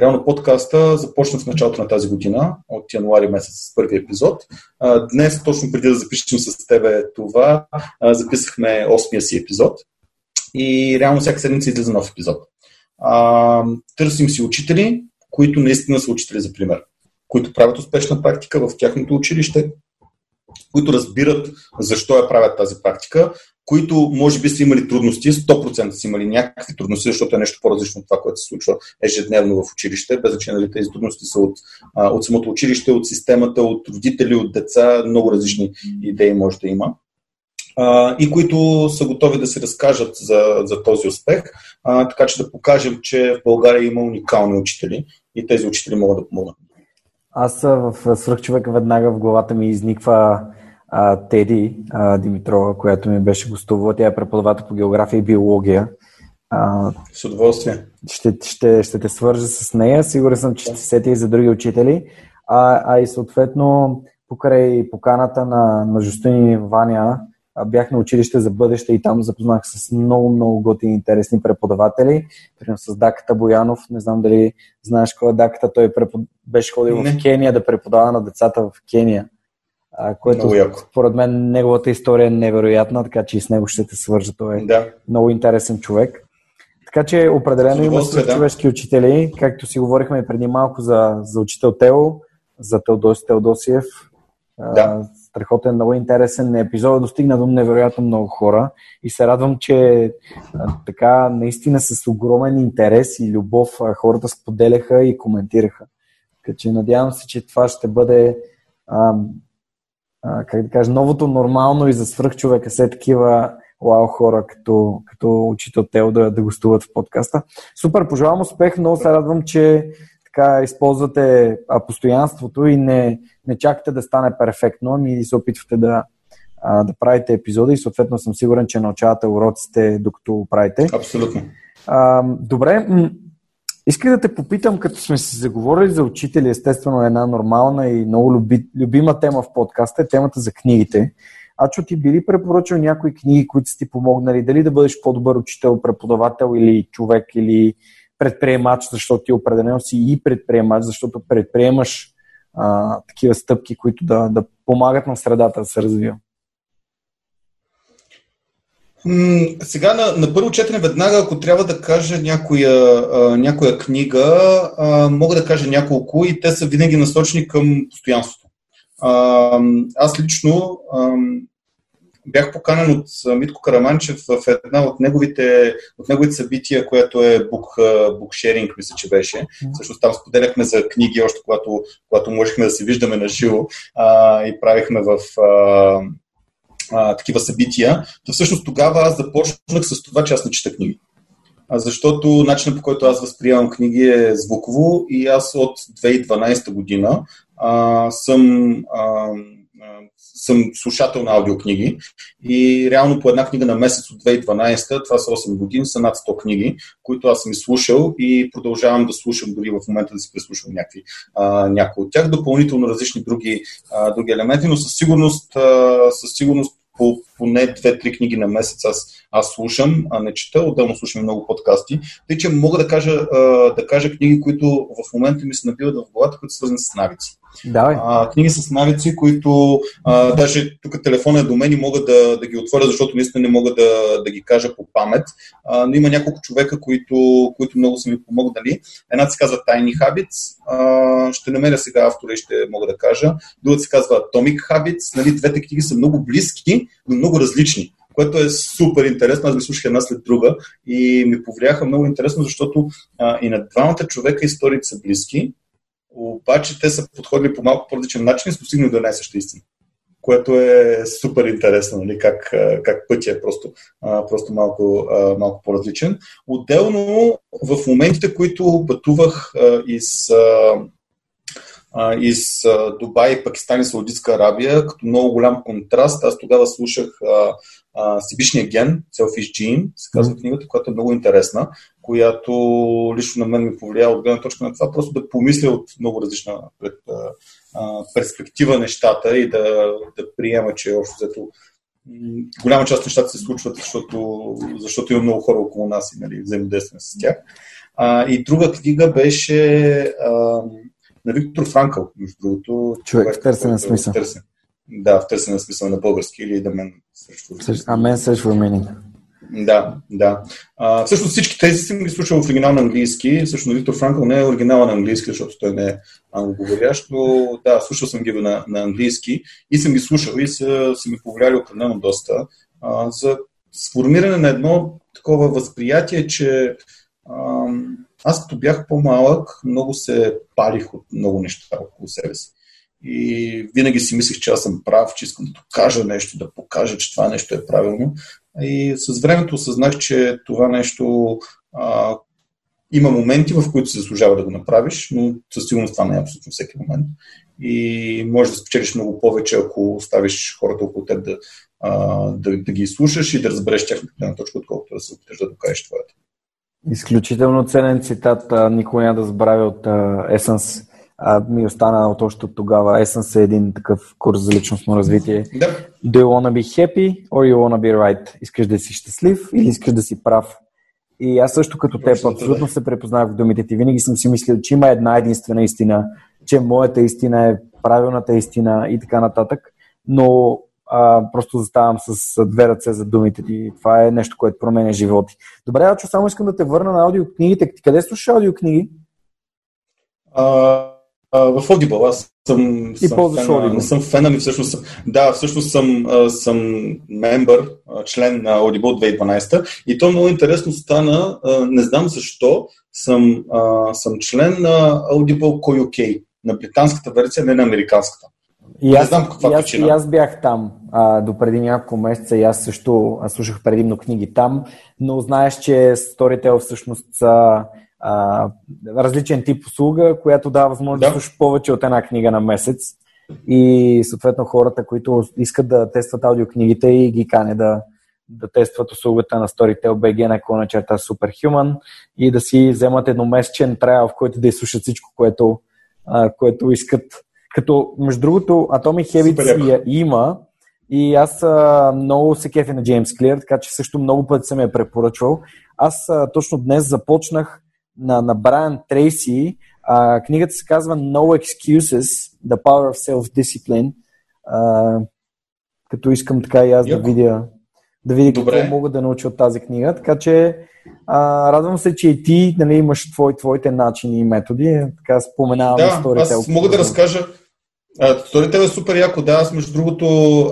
Реално подкаста започна в началото на тази година, от януари месец с първи епизод. Днес, точно преди да запишем с тебе това, записахме 8-я си епизод и реално всяка седмица излиза нов епизод. Търсим си учители, които наистина са учители за пример, които правят успешна практика в тяхното училище, които разбират защо я правят тази практика, които може би са имали трудности, 100% са имали някакви трудности, защото е нещо по-различно от това, което се случва ежедневно в училище, без значение дали тези трудности са от, от самото училище, от системата, от родители, от деца, много различни идеи може да има. и които са готови да се разкажат за, за този успех, а, така че да покажем, че в България има уникални учители и тези учители могат да помогнат. Аз в свръхчовека веднага в главата ми изниква Теди а, Димитрова, която ми беше гостувала. Тя е преподавател по география и биология. А, с удоволствие. Ще, ще, ще те свържа с нея. Сигурен съм, че ще се сети и за други учители. А, а и съответно, покрай поканата на, на Жустин и Ваня, бях на училище за бъдеще и там запознах с много, много готини интересни преподаватели. Примерно с Даката Боянов, не знам дали знаеш кой е Даката, той препод... беше ходил не. в Кения да преподава на децата в Кения. А, което според мен неговата история е невероятна, така че и с него ще те свържа. Той е да. много интересен човек. Така че определено има да. човешки учители, както си говорихме преди малко за, за учител Тео, за Теодоси Теодосиев. Да. Страхотен, много интересен епизод. Достигна до невероятно много хора и се радвам, че така наистина с огромен интерес и любов хората споделяха и коментираха. Така че надявам се, че това ще бъде а, а, как да кажа, новото нормално и за свръхчовека се такива вау хора, като, като учител Тео да, да гостуват в подкаста. Супер, пожелавам успех, много се радвам, че така използвате постоянството и не, не чакате да стане перфектно, ами се опитвате да, да правите епизоди и съответно съм сигурен, че научавате уроците докато правите. Абсолютно. А, добре, исках да те попитам, като сме си заговорили за учители, естествено е една нормална и много люби, любима тема в подкаста е темата за книгите. Ачо ти би ли препоръчал някои книги, които са ти помогнали, дали да бъдеш по-добър учител, преподавател или човек, или предприемач, защото ти определено си и предприемач, защото предприемаш а, такива стъпки, които да, да помагат на средата да се развива. Сега на, на първо четене веднага, ако трябва да кажа някоя, а, някоя книга, а, мога да кажа няколко и те са винаги насочени към постоянството. А, аз лично а, бях поканен от Митко Караманчев в една от неговите, от неговите събития, което е book, book мисля, че беше. Всъщност там споделяхме за книги, още когато, когато можехме да се виждаме на живо и правихме в а, а, такива събития. То всъщност тогава аз започнах с това, че аз не чета книги. А защото начинът по който аз възприемам книги е звуково и аз от 2012 година а, съм а, съм слушател на аудиокниги и реално по една книга на месец от 2012, това са 8 години, са над 100 книги, които аз съм изслушал и продължавам да слушам дори в момента да си преслушвам някакви, а, някои от тях, допълнително различни други, а, други елементи, но със сигурност, а, със сигурност по поне 2-3 книги на месец аз, аз слушам, а не чета, отделно слушам много подкасти. Тъй, че мога да кажа, да кажа книги, които в момента ми се набиват в главата, които са свързани с навици. Давай. А, книги с навици, които а, даже тук телефона е до мен и мога да, да ги отворя, защото наистина не мога да, да ги кажа по памет. А, но има няколко човека, които, които много са ми помогнали. Една се казва Tiny Habits, а, ще намеря сега автора и ще мога да кажа. Другата се казва Atomic Habits. Нали, двете книги са много близки, но много различни което е супер интересно. Аз ги слушах една след друга и ми повлияха много интересно, защото а, и на двамата човека историите са близки, обаче те са подходили по малко по-различен начин и са достигнали до една съща истина. Което е супер интересно, нали? как, как пътя е просто, просто малко, малко по-различен. Отделно, в моментите, които пътувах из из Дубай, Пакистан и Саудитска Арабия, като много голям контраст. Аз тогава слушах Сибишния ген, Selfish Gene, се казва книгата, която е много интересна, която лично на мен ми повлия от гледна точка на това, просто да помисля от много различна пред, а, перспектива нещата и да, да приема, че общо взето голяма част от нещата се случват, защото, защото има много хора около нас и нали, взаимодействаме с тях. А, и друга книга беше а, на Виктор Франкъл, между другото. Човек в търсене смисъл. Търсен. Да, в търсене смисъл на български или да мен срещу. А мен срещу meaning. Да, да. А, всъщност всички тези съм ги слушал в оригинал на английски. Всъщност Виктор Франкъл не е оригинал на английски, защото той не е англоговорящ, но да, слушал съм ги на, на английски и съм ги слушал и са, са ми повлияли определено доста а, за сформиране на едно такова възприятие, че а, аз като бях по-малък, много се парих от много неща около себе си. И винаги си мислех, че аз съм прав, че искам да докажа нещо, да покажа, че това нещо е правилно. И с времето осъзнах, че това нещо а, има моменти, в които се заслужава да го направиш, но със сигурност това не е абсолютно всеки момент. И може да спечелиш много повече, ако оставиш хората около теб да, а, да, да ги слушаш и да разбереш тяхната гледна точка, отколкото да се опиташ да докажеш твоята. Изключително ценен цитат, никой няма да забравя от Essence. А, ми остана от още от тогава. Essence е един такъв курс за личностно развитие. Да. Do you wanna be happy or you wanna be right? Искаш да си щастлив или искаш да си прав? И аз също като теб абсолютно се препознавах в думите ти. Винаги съм си мислил, че има една единствена истина, че моята истина е правилната истина и така нататък. Но а, просто заставам с две ръце за думите ти. Това е нещо, което променя животи. Добре, Ачо, само искам да те върна на аудиокнигите. Къде слушаш аудиокниги? А, в Audible. Аз съм, и съм фен, не съм фен, ами всъщност съм, да, всъщност съм, съм мембър, член на Audible 2012 и то много интересно стана, не знам защо, съм, съм член на Audible UK, на британската версия, не на американската. И аз, не знам каква и аз, причина. И аз бях там а, до преди няколко месеца и аз също аз слушах предимно книги там, но знаеш, че Storytel всъщност са а, различен тип услуга, която дава възможност да. да слушаш повече от една книга на месец и съответно хората, които искат да тестват аудиокнигите и ги кане да, да тестват услугата на Storytel BG на клона черта Superhuman и да си вземат едномесечен трайл, в който да изслушат всичко, което, а, което искат като, между другото, Atomic Habits я има и аз а, много се кефя на Джеймс Клир, така че също много пъти съм я препоръчвал. Аз а, точно днес започнах на, на Брайан Трейси. А, книгата се казва No Excuses, The Power of Self-Discipline. А, като искам така и аз Йоко. да видя, да видя Добре. какво мога да науча от тази книга. Така че а, радвам се, че и ти нали, имаш твой, твоите начини и методи. Така споменавам да. Аз мога да разкажа Storytel е супер яко, да. Аз между другото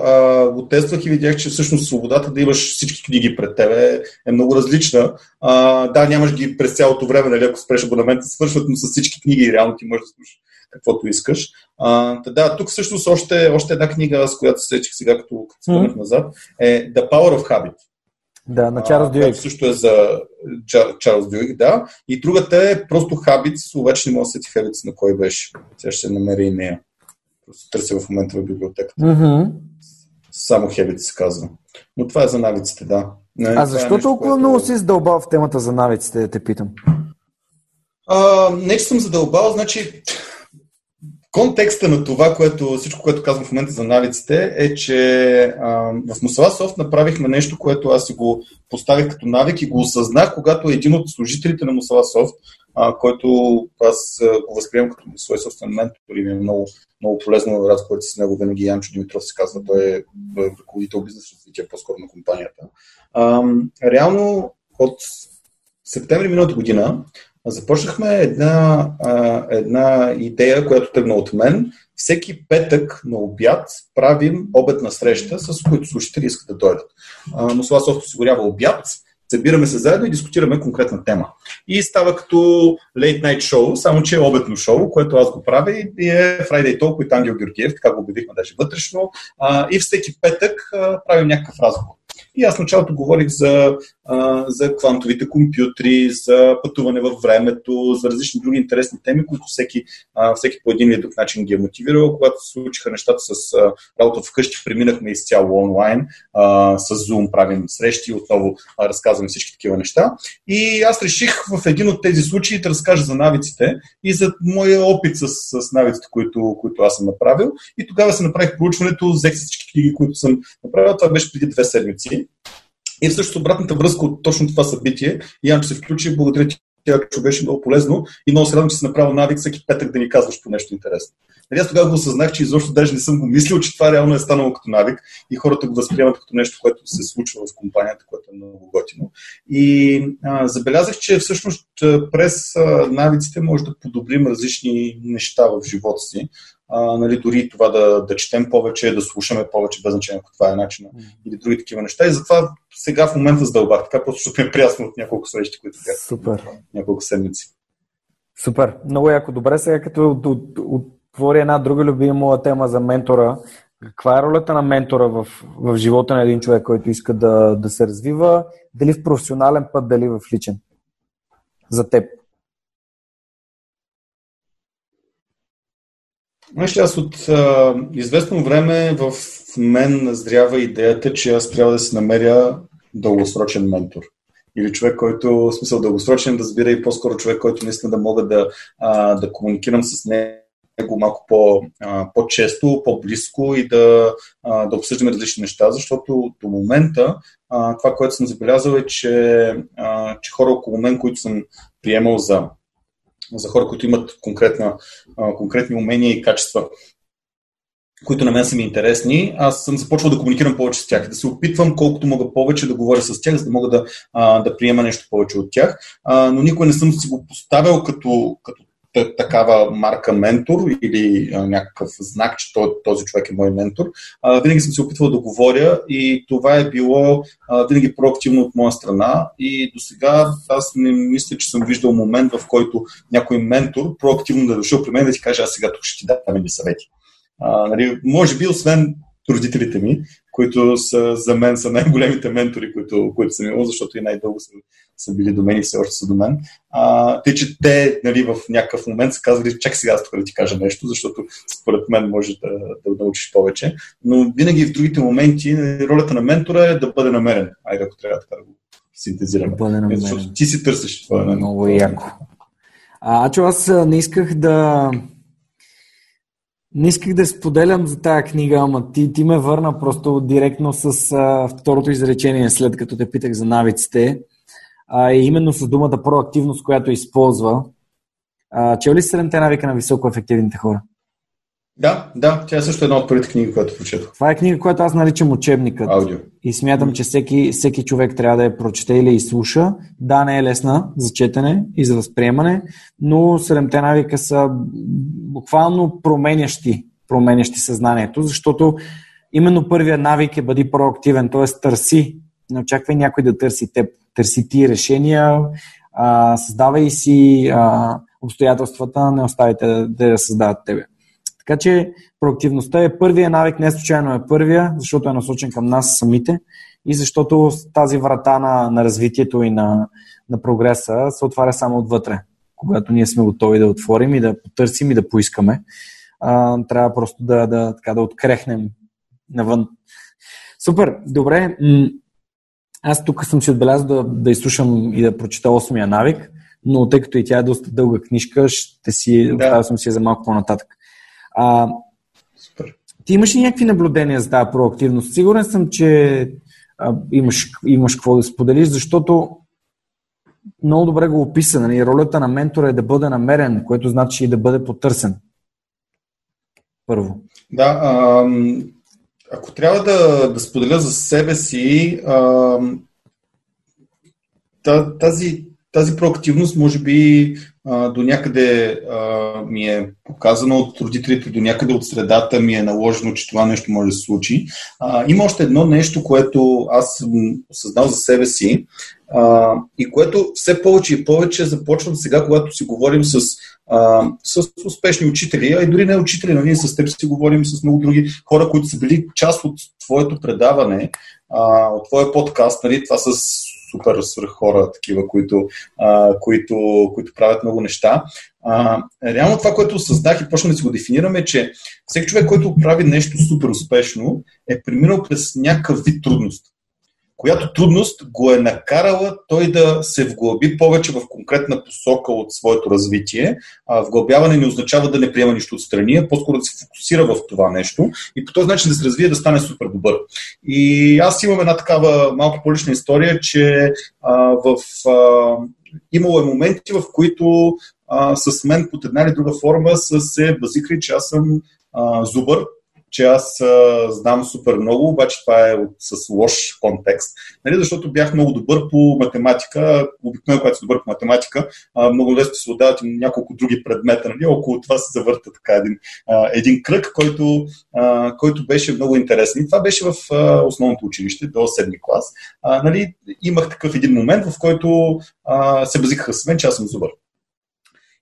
а, го тествах и видях, че всъщност свободата да имаш всички книги пред тебе е много различна. А, да, нямаш ги през цялото време, нали, ако спреш абонамента, свършват му с всички книги и реално ти можеш да слушаш каквото искаш. А, да, тук всъщност още, още една книга, с която се сечих сега, като, спомнях mm-hmm. назад, е The Power of Habit. Да, на Чарлз Дюик. Също е за Чарлз Дюик, да. И другата е просто Habits, обаче не мога да сети Habits на кой беше. Сега ще се намери и нея. Просто търся в момента в библиотеката. Mm-hmm. Само Habits се казва. Но това е за навиците, да. Не, а е защо е толкова което... много си задълбал в темата за навиците, да те питам? А, не, че съм задълбал, значи контекста на това, което, всичко, което казвам в момента за навиците, е, че а, в Мусала Софт направихме нещо, което аз си го поставих като навик и го осъзнах, когато един от служителите на Мусала Софт, а, който аз го възприемам като свой собствен ментор и ми е много, много полезно разговорите с него. Винаги Янчо Димитров се казва, той е ръководител бизнес развитие по-скоро на компанията. А, реално от септември миналата година започнахме една, една идея, която тръгна от мен. Всеки петък на обяд правим обедна среща, с които слушатели искат да дойдат. Мусла Софт осигурява обяд, събираме се заедно и дискутираме конкретна тема. И става като Late Night Show, само че е обедно шоу, което аз го правя и е Friday Talk от Ангел Георгиев, така го обявихме даже вътрешно. И всеки петък правим някакъв разговор. И аз началото говорих за, за квантовите компютри, за пътуване във времето, за различни други интересни теми, които всеки, всеки по един или друг начин ги е мотивирал. Когато се случиха нещата с работа вкъщи, преминахме изцяло онлайн, с Zoom правим срещи, отново а, разказвам всички такива неща. И аз реших в един от тези случаи да разкажа за навиците и за моя опит с, с навиците, които, които аз съм направил. И тогава се направих проучването, взех всички книги, които съм направил. Това беше преди две седмици. И всъщност обратната връзка от точно това събитие, Янчо се включи, благодаря ти, тя беше много полезно и много се радвам, че си направил навик всеки петък да ни казваш по нещо интересно. Нали, аз тогава го осъзнах, че изобщо даже не съм го мислил, че това реално е станало като навик и хората го възприемат като нещо, което се случва в компанията, което е много готино. И а, забелязах, че всъщност през а, навиците може да подобрим различни неща в живота си а, нали, дори това да, да четем повече, да слушаме повече, без значение ако това е начина mm. или други такива неща. И затова сега в момента задълбах, така просто защото ми е приясно от няколко срещи, които бях. Супер. Няколко седмици. Супер. Много яко. Добре, сега като отвори една друга любима тема за ментора, каква е ролята на ментора в, в живота на един човек, който иска да, да се развива, дали в професионален път, дали в личен? За теб. Знаеш аз от а, известно време в мен назрява идеята, че аз трябва да си намеря дългосрочен ментор. или човек, който в смисъл дългосрочен да разбира и по-скоро човек, който наистина да мога да, а, да комуникирам с него малко по, а, по-често, по-близко и да, а, да обсъждаме различни неща, защото до момента а, това, което съм забелязал е, че, а, че хора около мен, които съм приемал за, за хора, които имат конкретна, конкретни умения и качества, които на мен са ми интересни, аз съм започвал да комуникирам повече с тях, да се опитвам колкото мога повече да говоря с тях, за да мога да, да приема нещо повече от тях. Но никой не съм си го поставил като, като такава марка ментор или а, някакъв знак, че този човек е мой ментор. А, винаги съм се опитвал да говоря и това е било а, винаги проактивно от моя страна и до сега аз не мисля, че съм виждал момент, в който някой ментор проактивно да е дошъл при мен да ти каже, аз сега тук ще ти дам съвети. А, нали, може би, освен родителите ми, които са, за мен са най-големите ментори, които, които съм имал, защото и най-дълго са, са били до мен и все още са до мен. А, тъй, че те нали, в някакъв момент са казали, чак сега аз тук да ти кажа нещо, защото според мен може да, да научиш повече. Но винаги в другите моменти нали, ролята на ментора е да бъде намерен. Айде, ако трябва така да го синтезираме. Бъде намерен. Защото ти си търсиш това. Много яко. А, че аз не исках да не исках да споделям за тази книга, ама ти, ти ме върна просто директно с а, второто изречение, след като те питах за навиците. А, и именно с думата проактивност, която използва. А, чел ли седемте навика на високо ефективните хора? Да, да, тя е също една от първите книги, която прочетох. Това е книга, която аз наричам учебникът. Аудио. И смятам, че всеки, всеки човек трябва да я прочете или изслуша. Да, не е лесна за четене и за възприемане, но седемте навика са буквално променящи, променящи съзнанието, защото именно първият навик е бъди проактивен, т.е. търси, не очаквай някой да търси теб. Търси ти решения, а, създавай си а, обстоятелствата, не оставите да, да създават тебе. Така че проактивността е първия навик, не случайно е първия, защото е насочен към нас самите и защото тази врата на, на развитието и на, на прогреса се отваря само отвътре. Когато ние сме готови да отворим и да потърсим и да поискаме, а, трябва просто да, да, така, да открехнем навън. Супер, добре. Аз тук съм си отбелязал да, да изслушам и да прочета 8 навик, но тъй като и тя е доста дълга книжка, ще си да. оставя съм си за малко по-нататък. А, Супер. Ти имаш ли някакви наблюдения за тази проактивност? Сигурен съм, че а, имаш, имаш какво да споделиш, защото много добре го описа. Нали? Ролята на ментора е да бъде намерен, което значи и да бъде потърсен. Първо. Да, а, ако трябва да, да споделя за себе си, а, тази, тази проактивност може би до някъде а, ми е показано от родителите, до някъде от средата ми е наложено, че това нещо може да се случи. А, има още едно нещо, което аз съм осъзнал за себе си а, и което все повече и повече започвам сега, когато си говорим с, а, с успешни учители, а и дори не учители, нали, с теб си говорим с много други хора, които са били част от твоето предаване, а, от твоя подкаст, нали, това с супер свърх хора, такива, които, а, които, които правят много неща. А, реално това, което осъзнах и почнем да си го дефинираме, е, че всеки човек, който прави нещо супер успешно, е преминал през някакъв вид трудност която трудност го е накарала той да се вглъби повече в конкретна посока от своето развитие. А, вглъбяване не означава да не приема нищо отстрани, а по-скоро да се фокусира в това нещо и по този начин да се развие, да стане супер добър. И аз имам една такава малко по-лична история, че а, в, а, имало е моменти, в които а, с мен под една или друга форма са се базикали, че аз съм а, зубър, че аз а, знам супер много, обаче това е от, с лош контекст, нали, защото бях много добър по математика. Обикновено, когато си добър по математика, а, много лесно се отдават и няколко други предмета. Нали, около това се завърта така един, а, един кръг, който, а, който беше много интересен. И това беше в а, основното училище до 7 клас. А, нали, имах такъв един момент, в който а, се базикаха с мен, че аз съм добър.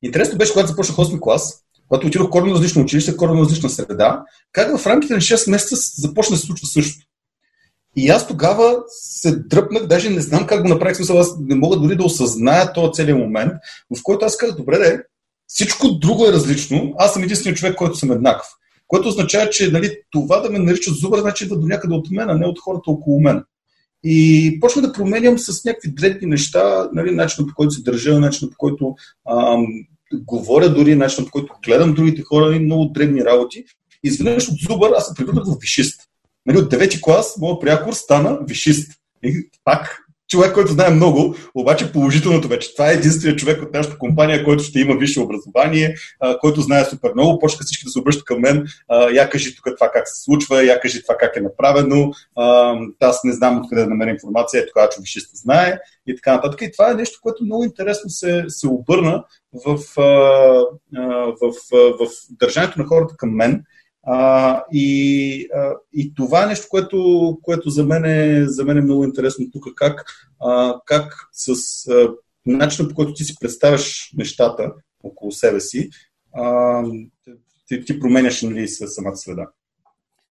Интересно беше, когато започнах 8 клас, когато отидох коренно различно училище, коренно различна среда, как в рамките на 6 месеца започна да се случва също. И аз тогава се дръпнах, даже не знам как го направих, смисъл, аз не мога дори да осъзная този целият момент, в който аз казах, добре, де, всичко друго е различно, аз съм единственият човек, който съм еднакъв. Което означава, че нали, това да ме наричат зубър, значи идва до някъде от мен, а не от хората около мен. и почна да променям с някакви дребни неща, нали, начинът по който се държа, начинът по който ам, говоря дори, начинът по който гледам другите хора, нали, много дребни работи. Изведнъж от зубър аз се превърнах в вишист. Нали, от 9 клас моят приякор стана вишист. И пак човек, който знае много, обаче положителното вече. Това е единственият човек от нашата компания, който ще има висше образование, а, който знае супер много. Почнаха всички да се обръщат към мен. А, я кажи тук това как се случва, я кажи това как е направено. А, аз не знам откъде да намеря информация, това човек ще знае и така нататък. И това е нещо, което много интересно се, се обърна в, в, в, в, в държането на хората към мен. А, и, а, и това е нещо, което, което за, мен е, за мен е много интересно тук, как, а, как с а, начина по който ти си представяш нещата около себе си, а, ти, ти променяш нали, самата среда.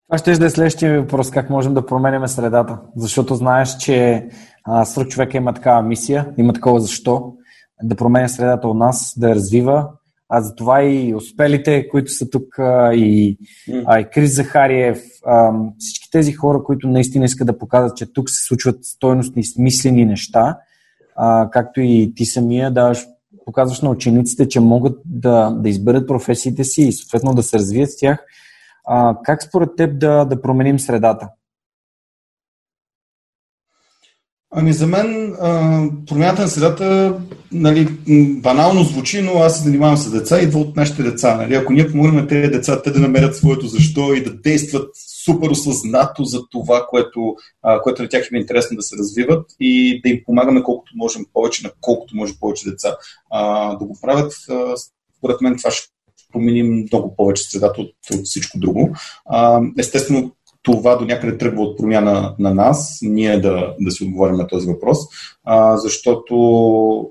Това ще да е следващия въпрос, как можем да променяме средата. Защото знаеш, че свърх човека има такава мисия, има такова защо, да променя средата от нас, да я развива, а за това и успелите, които са тук, и, а, и Крис Захариев, а, всички тези хора, които наистина искат да показват, че тук се случват стойностни, смислени неща, а, както и ти самия даваш, показваш на учениците, че могат да, да изберат професиите си и съответно да се развият с тях. А, как според теб да, да променим средата? Ами за мен а, промяната на средата нали, банално звучи, но аз се занимавам с деца идва от нашите деца. Нали? Ако ние помогнем на тези деца, те да намерят своето защо и да действат супер осъзнато за това, което, а, което на тях им е интересно да се развиват и да им помагаме колкото можем повече, на колкото може повече деца а, да го правят, според мен това ще промени много повече средата от, от всичко друго. А, естествено, това до някъде тръгва от промяна на нас, ние да, да си отговорим на този въпрос, а, защото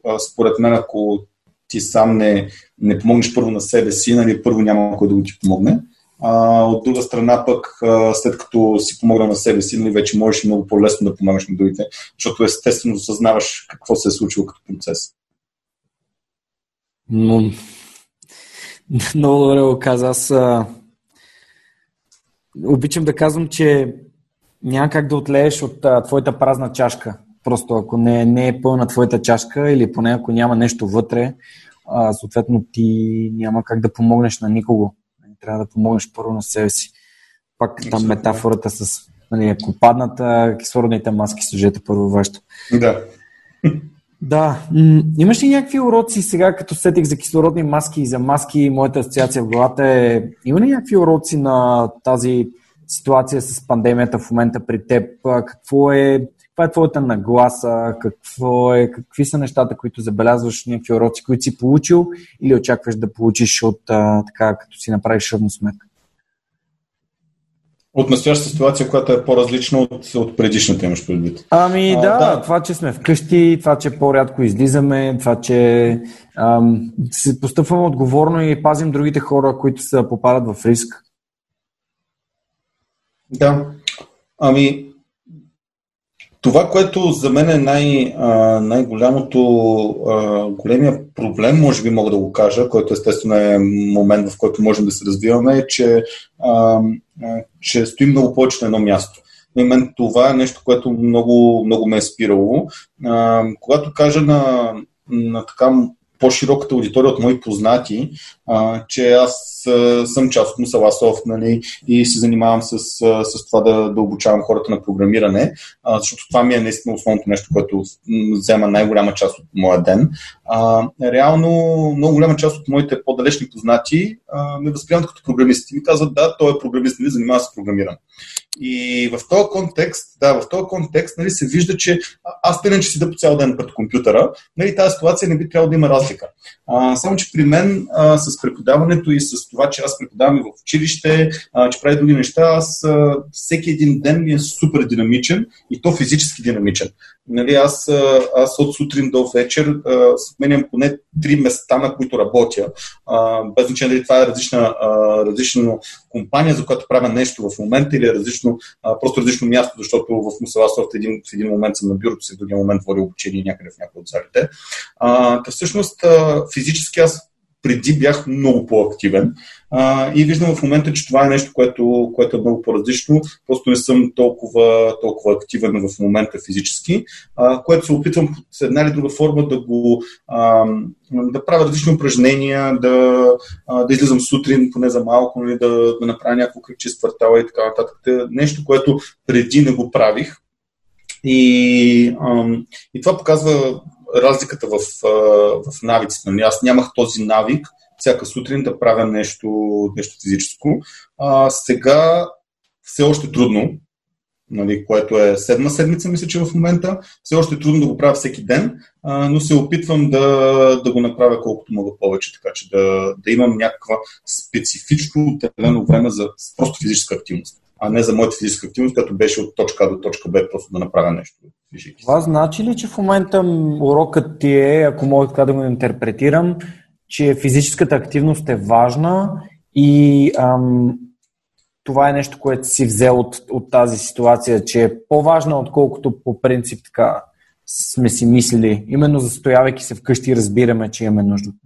а, според мен, ако ти сам не, не помогнеш първо на себе си, нали, първо няма кой да го ти помогне. А, от друга страна пък, а, след като си помогна на себе си, нали, вече можеш много по-лесно да помагаш на другите, защото естествено осъзнаваш какво се е случило като процес. Но... Много добре го каза. Аз обичам да казвам, че няма как да отлееш от а, твоята празна чашка. Просто ако не, не е пълна твоята чашка или поне ако няма нещо вътре, а, съответно ти няма как да помогнеш на никого. Трябва да помогнеш първо на себе си. Пак там метафората с нали, ако падната кислородните маски сложете първо вашето. Да. Да. Имаш ли някакви уроци сега, като сетих за кислородни маски и за маски, моята асоциация в главата е, има ли някакви уроци на тази ситуация с пандемията в момента при теб? Какво е, каква е твоята нагласа? Какво е, какви са нещата, които забелязваш, някакви уроци, които си получил или очакваш да получиш от така, като си направиш равносметка? От настоящата ситуация, която е по-различна от, от предишната, имаш предвид. Ами а, да, да, това, че сме вкъщи, това, че по-рядко излизаме, това, че ам, се постъпваме отговорно и пазим другите хора, които се попадат в риск. Да. Ами, това, което за мен е най- най-голямото, големия проблем, може би мога да го кажа, който естествено е момент, в който можем да се развиваме, е, че, че стоим много повече на едно място. На мен това е нещо, което много, много ме е спирало. Когато кажа на, на така по-широката аудитория от мои познати, а, че аз а, съм част от Мусаласов нали, и се занимавам с, а, с това да, да обучавам хората на програмиране, а, защото това ми е наистина основното нещо, което взема най-голяма част от моя ден. А, реално, много голяма част от моите по-далечни познати а, ме възприемат като програмисти. Ми казват, да, той е програмист, нали, занимава се с програмиране. И в този контекст, да, в този контекст нали, се вижда, че аз тъй че седа по цял ден пред компютъра, нали, тази ситуация не би трябвало да има разлика. А, само, че при мен а, с преподаването и с това, че аз преподавам и в училище, а, че прави други неща, аз а, всеки един ден ми е супер динамичен и то физически динамичен. Нали, аз, аз от сутрин до вечер сменям поне три места, на които работя. А, без значение дали това е различна, а, различна компания, за която правя нещо в момента или е различно, а, просто различно място, защото в Мусала Софт един, в един момент съм на бюрото си, в другия момент водя обучение някъде в някои от залите. А, всъщност физически аз преди бях много по-активен. А, и виждам в момента, че това е нещо, което, което е много по-различно. Просто не съм толкова, толкова активен в момента физически, а, което се опитвам с една или друга форма да го а, да правя различни упражнения, да, а, да излизам сутрин, поне за малко, нали, да, да направя някакво кръгче с квартала и така нататък. Нещо, което преди не го правих. И, ам, и това показва разликата в, в навиците. Нали? Аз нямах този навик всяка сутрин да правя нещо, нещо физическо. А, сега все още трудно, нали, което е седма седмица, мисля, че в момента. Все още е трудно да го правя всеки ден, а, но се опитвам да, да го направя колкото мога повече, така че да, да имам някаква специфично отделено време за просто физическа активност а не за моята физическа активност, като беше от точка А до точка Б, просто да направя нещо. Това значи ли, че в момента урокът ти е, ако мога така да го интерпретирам, че физическата активност е важна и ам, това е нещо, което си взел от, от тази ситуация, че е по-важна, отколкото по принцип така сме си мислили. Именно застоявайки се вкъщи разбираме, че имаме нужда от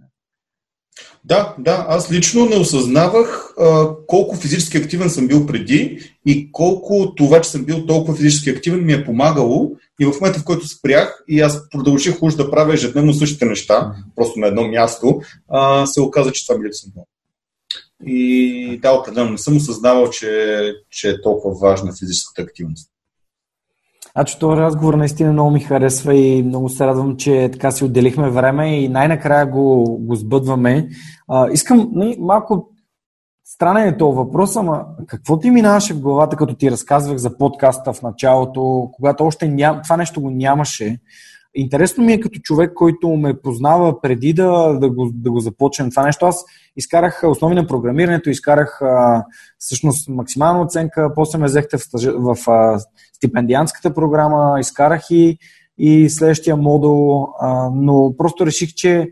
да, да, аз лично не осъзнавах а, колко физически активен съм бил преди и колко това, че съм бил толкова физически активен ми е помагало и в момента, в който спрях и аз продължих уж да правя ежедневно същите неща, просто на едно място, а, се оказа, че това ми липсва много. И да, определено не съм осъзнавал, че, че е толкова важна физическата активност. Значи този разговор наистина много ми харесва и много се радвам, че така си отделихме време и най-накрая го, го сбъдваме. А, искам нали, малко странен е този въпрос, ама какво ти минаваше в главата, като ти разказвах за подкаста в началото, когато още ням, това нещо го нямаше? Интересно ми е като човек, който ме познава преди да, да, го, да го започнем това нещо. Аз изкарах основи на програмирането, изкарах а, всъщност максимална оценка, после ме взехте в, в а, стипендианската програма, изкарах и, и следващия модул, а, но просто реших, че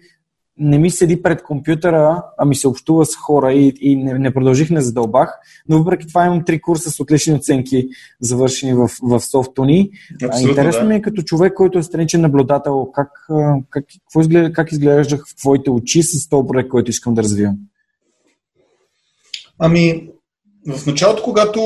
не ми седи пред компютъра, а ми се общува с хора и, и не, не продължих, не задълбах. Но въпреки това имам три курса с отлични оценки, завършени в, в софтуни. Интересно да. ми е като човек, който е страничен наблюдател, как, как, как, изглежда, как изглеждах в твоите очи с този проект, който искам да развивам? Ами, в началото, когато,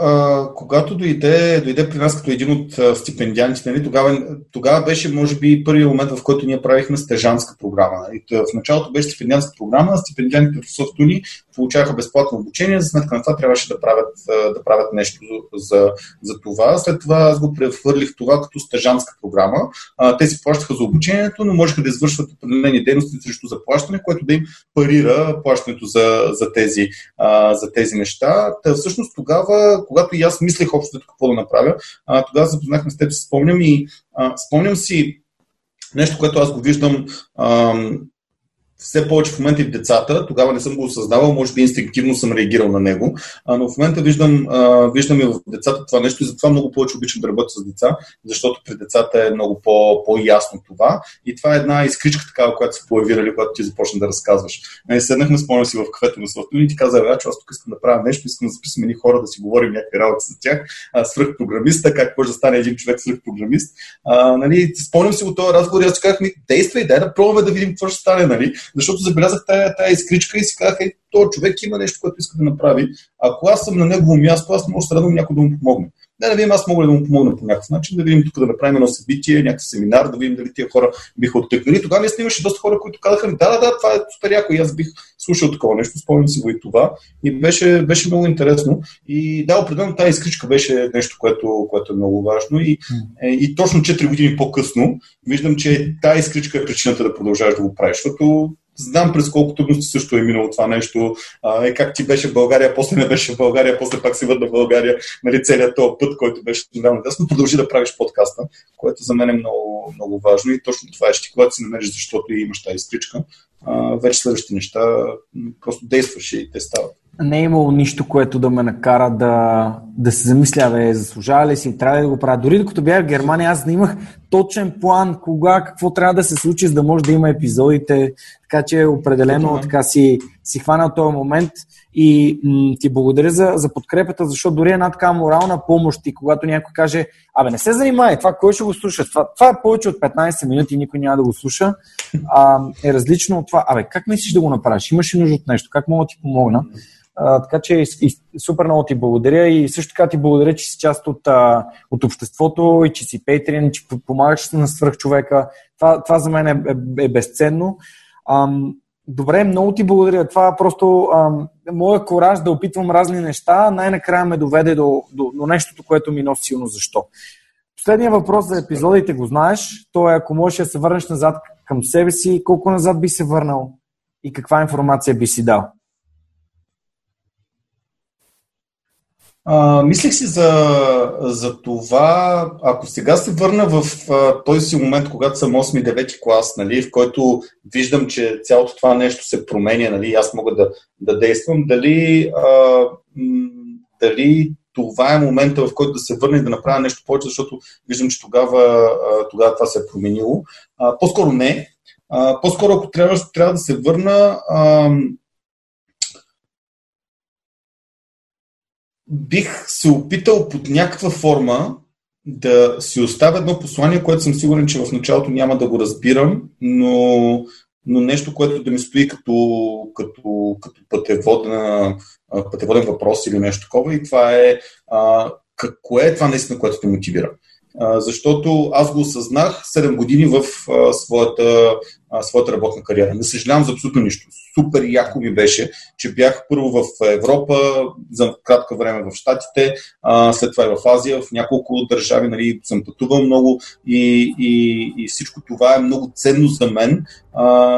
а, когато дойде, дойде при нас като един от стипендиантите, нали, тогава, тогава беше, може би, първият момент, в който ние правихме стежанска програма. Нали. В началото беше стипендиантска програма, стипендиантите в Софтуни получаваха безплатно обучение, за сметка на това трябваше да правят, да правят нещо за, за това. След това аз го прехвърлих това като стежанска програма. Те си плащаха за обучението, но можеха да извършват определени дейности срещу заплащане, което да им парира плащането за, за, тези, за тези неща Та, всъщност тогава, когато и аз мислех общо какво да направя, тогава запознахме с теб, спомням и спомням си нещо, което аз го виждам все повече в момента и децата. Тогава не съм го осъзнавал, може би инстинктивно съм реагирал на него, а, но в момента виждам, а, виждам и в децата това нещо и затова много повече обичам да работя с деца, защото при децата е много по, по-ясно това. И това е една изкричка такава, която се появи, когато ти започна да разказваш. Нали, седнахме, спомням си в кафето на Славто и ти каза, че аз тук искам да правя нещо, искам да записвам едни хора, да си говорим някакви работи за тях, свръх програмиста, как може да стане един човек свръх програмист. А, нали, спомням си от този разговор и аз казах ми, действай, дай да пробваме да видим какво ще стане. Нали? Защото забелязах тая, тая изкричка и си казах, ей, този човек има нещо, което иска да направи. Ако аз съм на негово място, аз може да радвам някой да му помогне. Не, да видим, аз мога да му помогна по някакъв начин, да видим тук да направим едно събитие, някакъв семинар, да видим дали тия хора биха оттъкнали. Тогава наистина имаше доста хора, които казаха, да, да, да, това е супер яко и аз бих слушал такова нещо, спомням си го и това. И беше, беше много интересно. И да, определено тази изкричка беше нещо, което, което е много важно. И, е, и точно 4 години по-късно виждам, че тази изкричка е причината да продължаваш да го правиш, защото Знам през колко трудности също е минало това нещо. А, е, как ти беше в България, после не беше в България, после пак си върна в България. Нали, целият този път, който беше недавно дясно, продължи да правиш подкаста, което за мен е много, много важно. И точно това е, че когато си намериш, защото имаш тази изкричка, а, вече следващите неща просто действаш и те стават. Не е имало нищо, което да ме накара да, да се замисля, бе, заслужава ли си, трябва ли да го правя. Дори докато бях в Германия, аз не имах точен план кога, какво трябва да се случи, за да може да има епизодите. Така че определено така си, си хванал този момент и м- ти благодаря за, за подкрепата, защото дори една така морална помощ и когато някой каже, абе не се занимай, това кой ще го слуша? Това, това е повече от 15 минути никой няма да го слуша, а, е различно от това. Абе, как мислиш да го направиш? Имаш ли нужда от нещо? Как мога да ти помогна? Така че и, супер много ти благодаря и също така ти благодаря, че си част от, а, от обществото и че си пейтрин, че помагаш на свръхчовека. Това, това за мен е, е, е безценно. Ам, добре, много ти благодаря. Това просто моя кораж да опитвам разни неща най-накрая ме доведе до, до, до нещото, което ми носи силно защо. Последният въпрос за епизодите го знаеш. То е, ако можеш да се върнеш назад към себе си, колко назад би се върнал и каква информация би си дал? А, мислех си за, за това, ако сега се върна в а, този си момент, когато съм 8-9 клас, нали, в който виждам, че цялото това нещо се променя, нали, аз мога да, да действам, дали, а, дали това е момента, в който да се върна и да направя нещо повече, защото виждам, че тогава, тогава това се е променило. А, по-скоро не. А, по-скоро, ако трябва, трябва да се върна, а, бих се опитал под някаква форма да си оставя едно послание, което съм сигурен, че в началото няма да го разбирам, но, но нещо, което да ми стои като, като, като пътеводен, пътеводен въпрос или нещо такова. И това е а, какво е това наистина, което те мотивира защото аз го осъзнах 7 години в своята, своята работна кариера. Не съжалявам за абсолютно нищо. Супер яко ми беше, че бях първо в Европа, за кратко време в Штатите, след това и в Азия, в няколко държави нали, съм пътувал много и, и, и всичко това е много ценно за мен,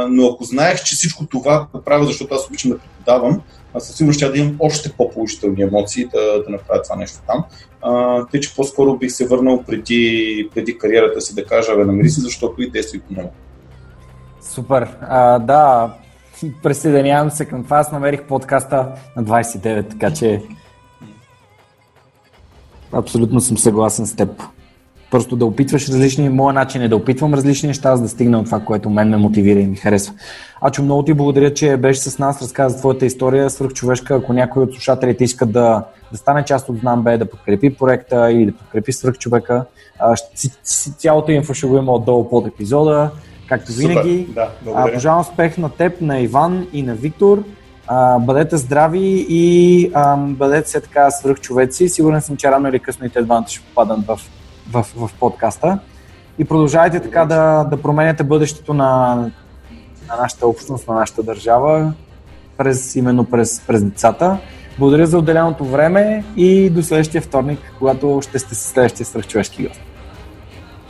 но ако знаех, че всичко това го правя, защото аз обичам да преподавам, със сигурност ще да имам още по-положителни емоции да, да направя това нещо там. А, тъй, че по-скоро бих се върнал преди, преди кариерата си да кажа, бе, намери си, защото и действай по него. Супер. А, да, присъединявам се към това. Аз намерих подкаста на 29, така че абсолютно съм съгласен с теб. Просто да опитваш различни, моят начин е да опитвам различни неща, за да стигна от това, което мен ме мотивира и ми харесва. Ачо, много ти благодаря, че беше с нас, разказа твоята история, свръхчовешка. Ако някой от слушателите иска да, да стане част от Знам Б, да подкрепи проекта и да подкрепи свръхчовека, цялото инфо ще го има отдолу под епизода. Както винаги, Супер, да, пожелавам успех на теб, на Иван и на Виктор. А, бъдете здрави и а, бъдете се така свръхчовеци. Сигурен съм, че рано или късно и те двамата ще попадат в в, в подкаста. И продължавайте така да, да променяте бъдещето на, на нашата общност, на нашата държава, през, именно през, през децата. Благодаря за отделеното време и до следващия вторник, когато ще сте с следващия свръхчовешки гост.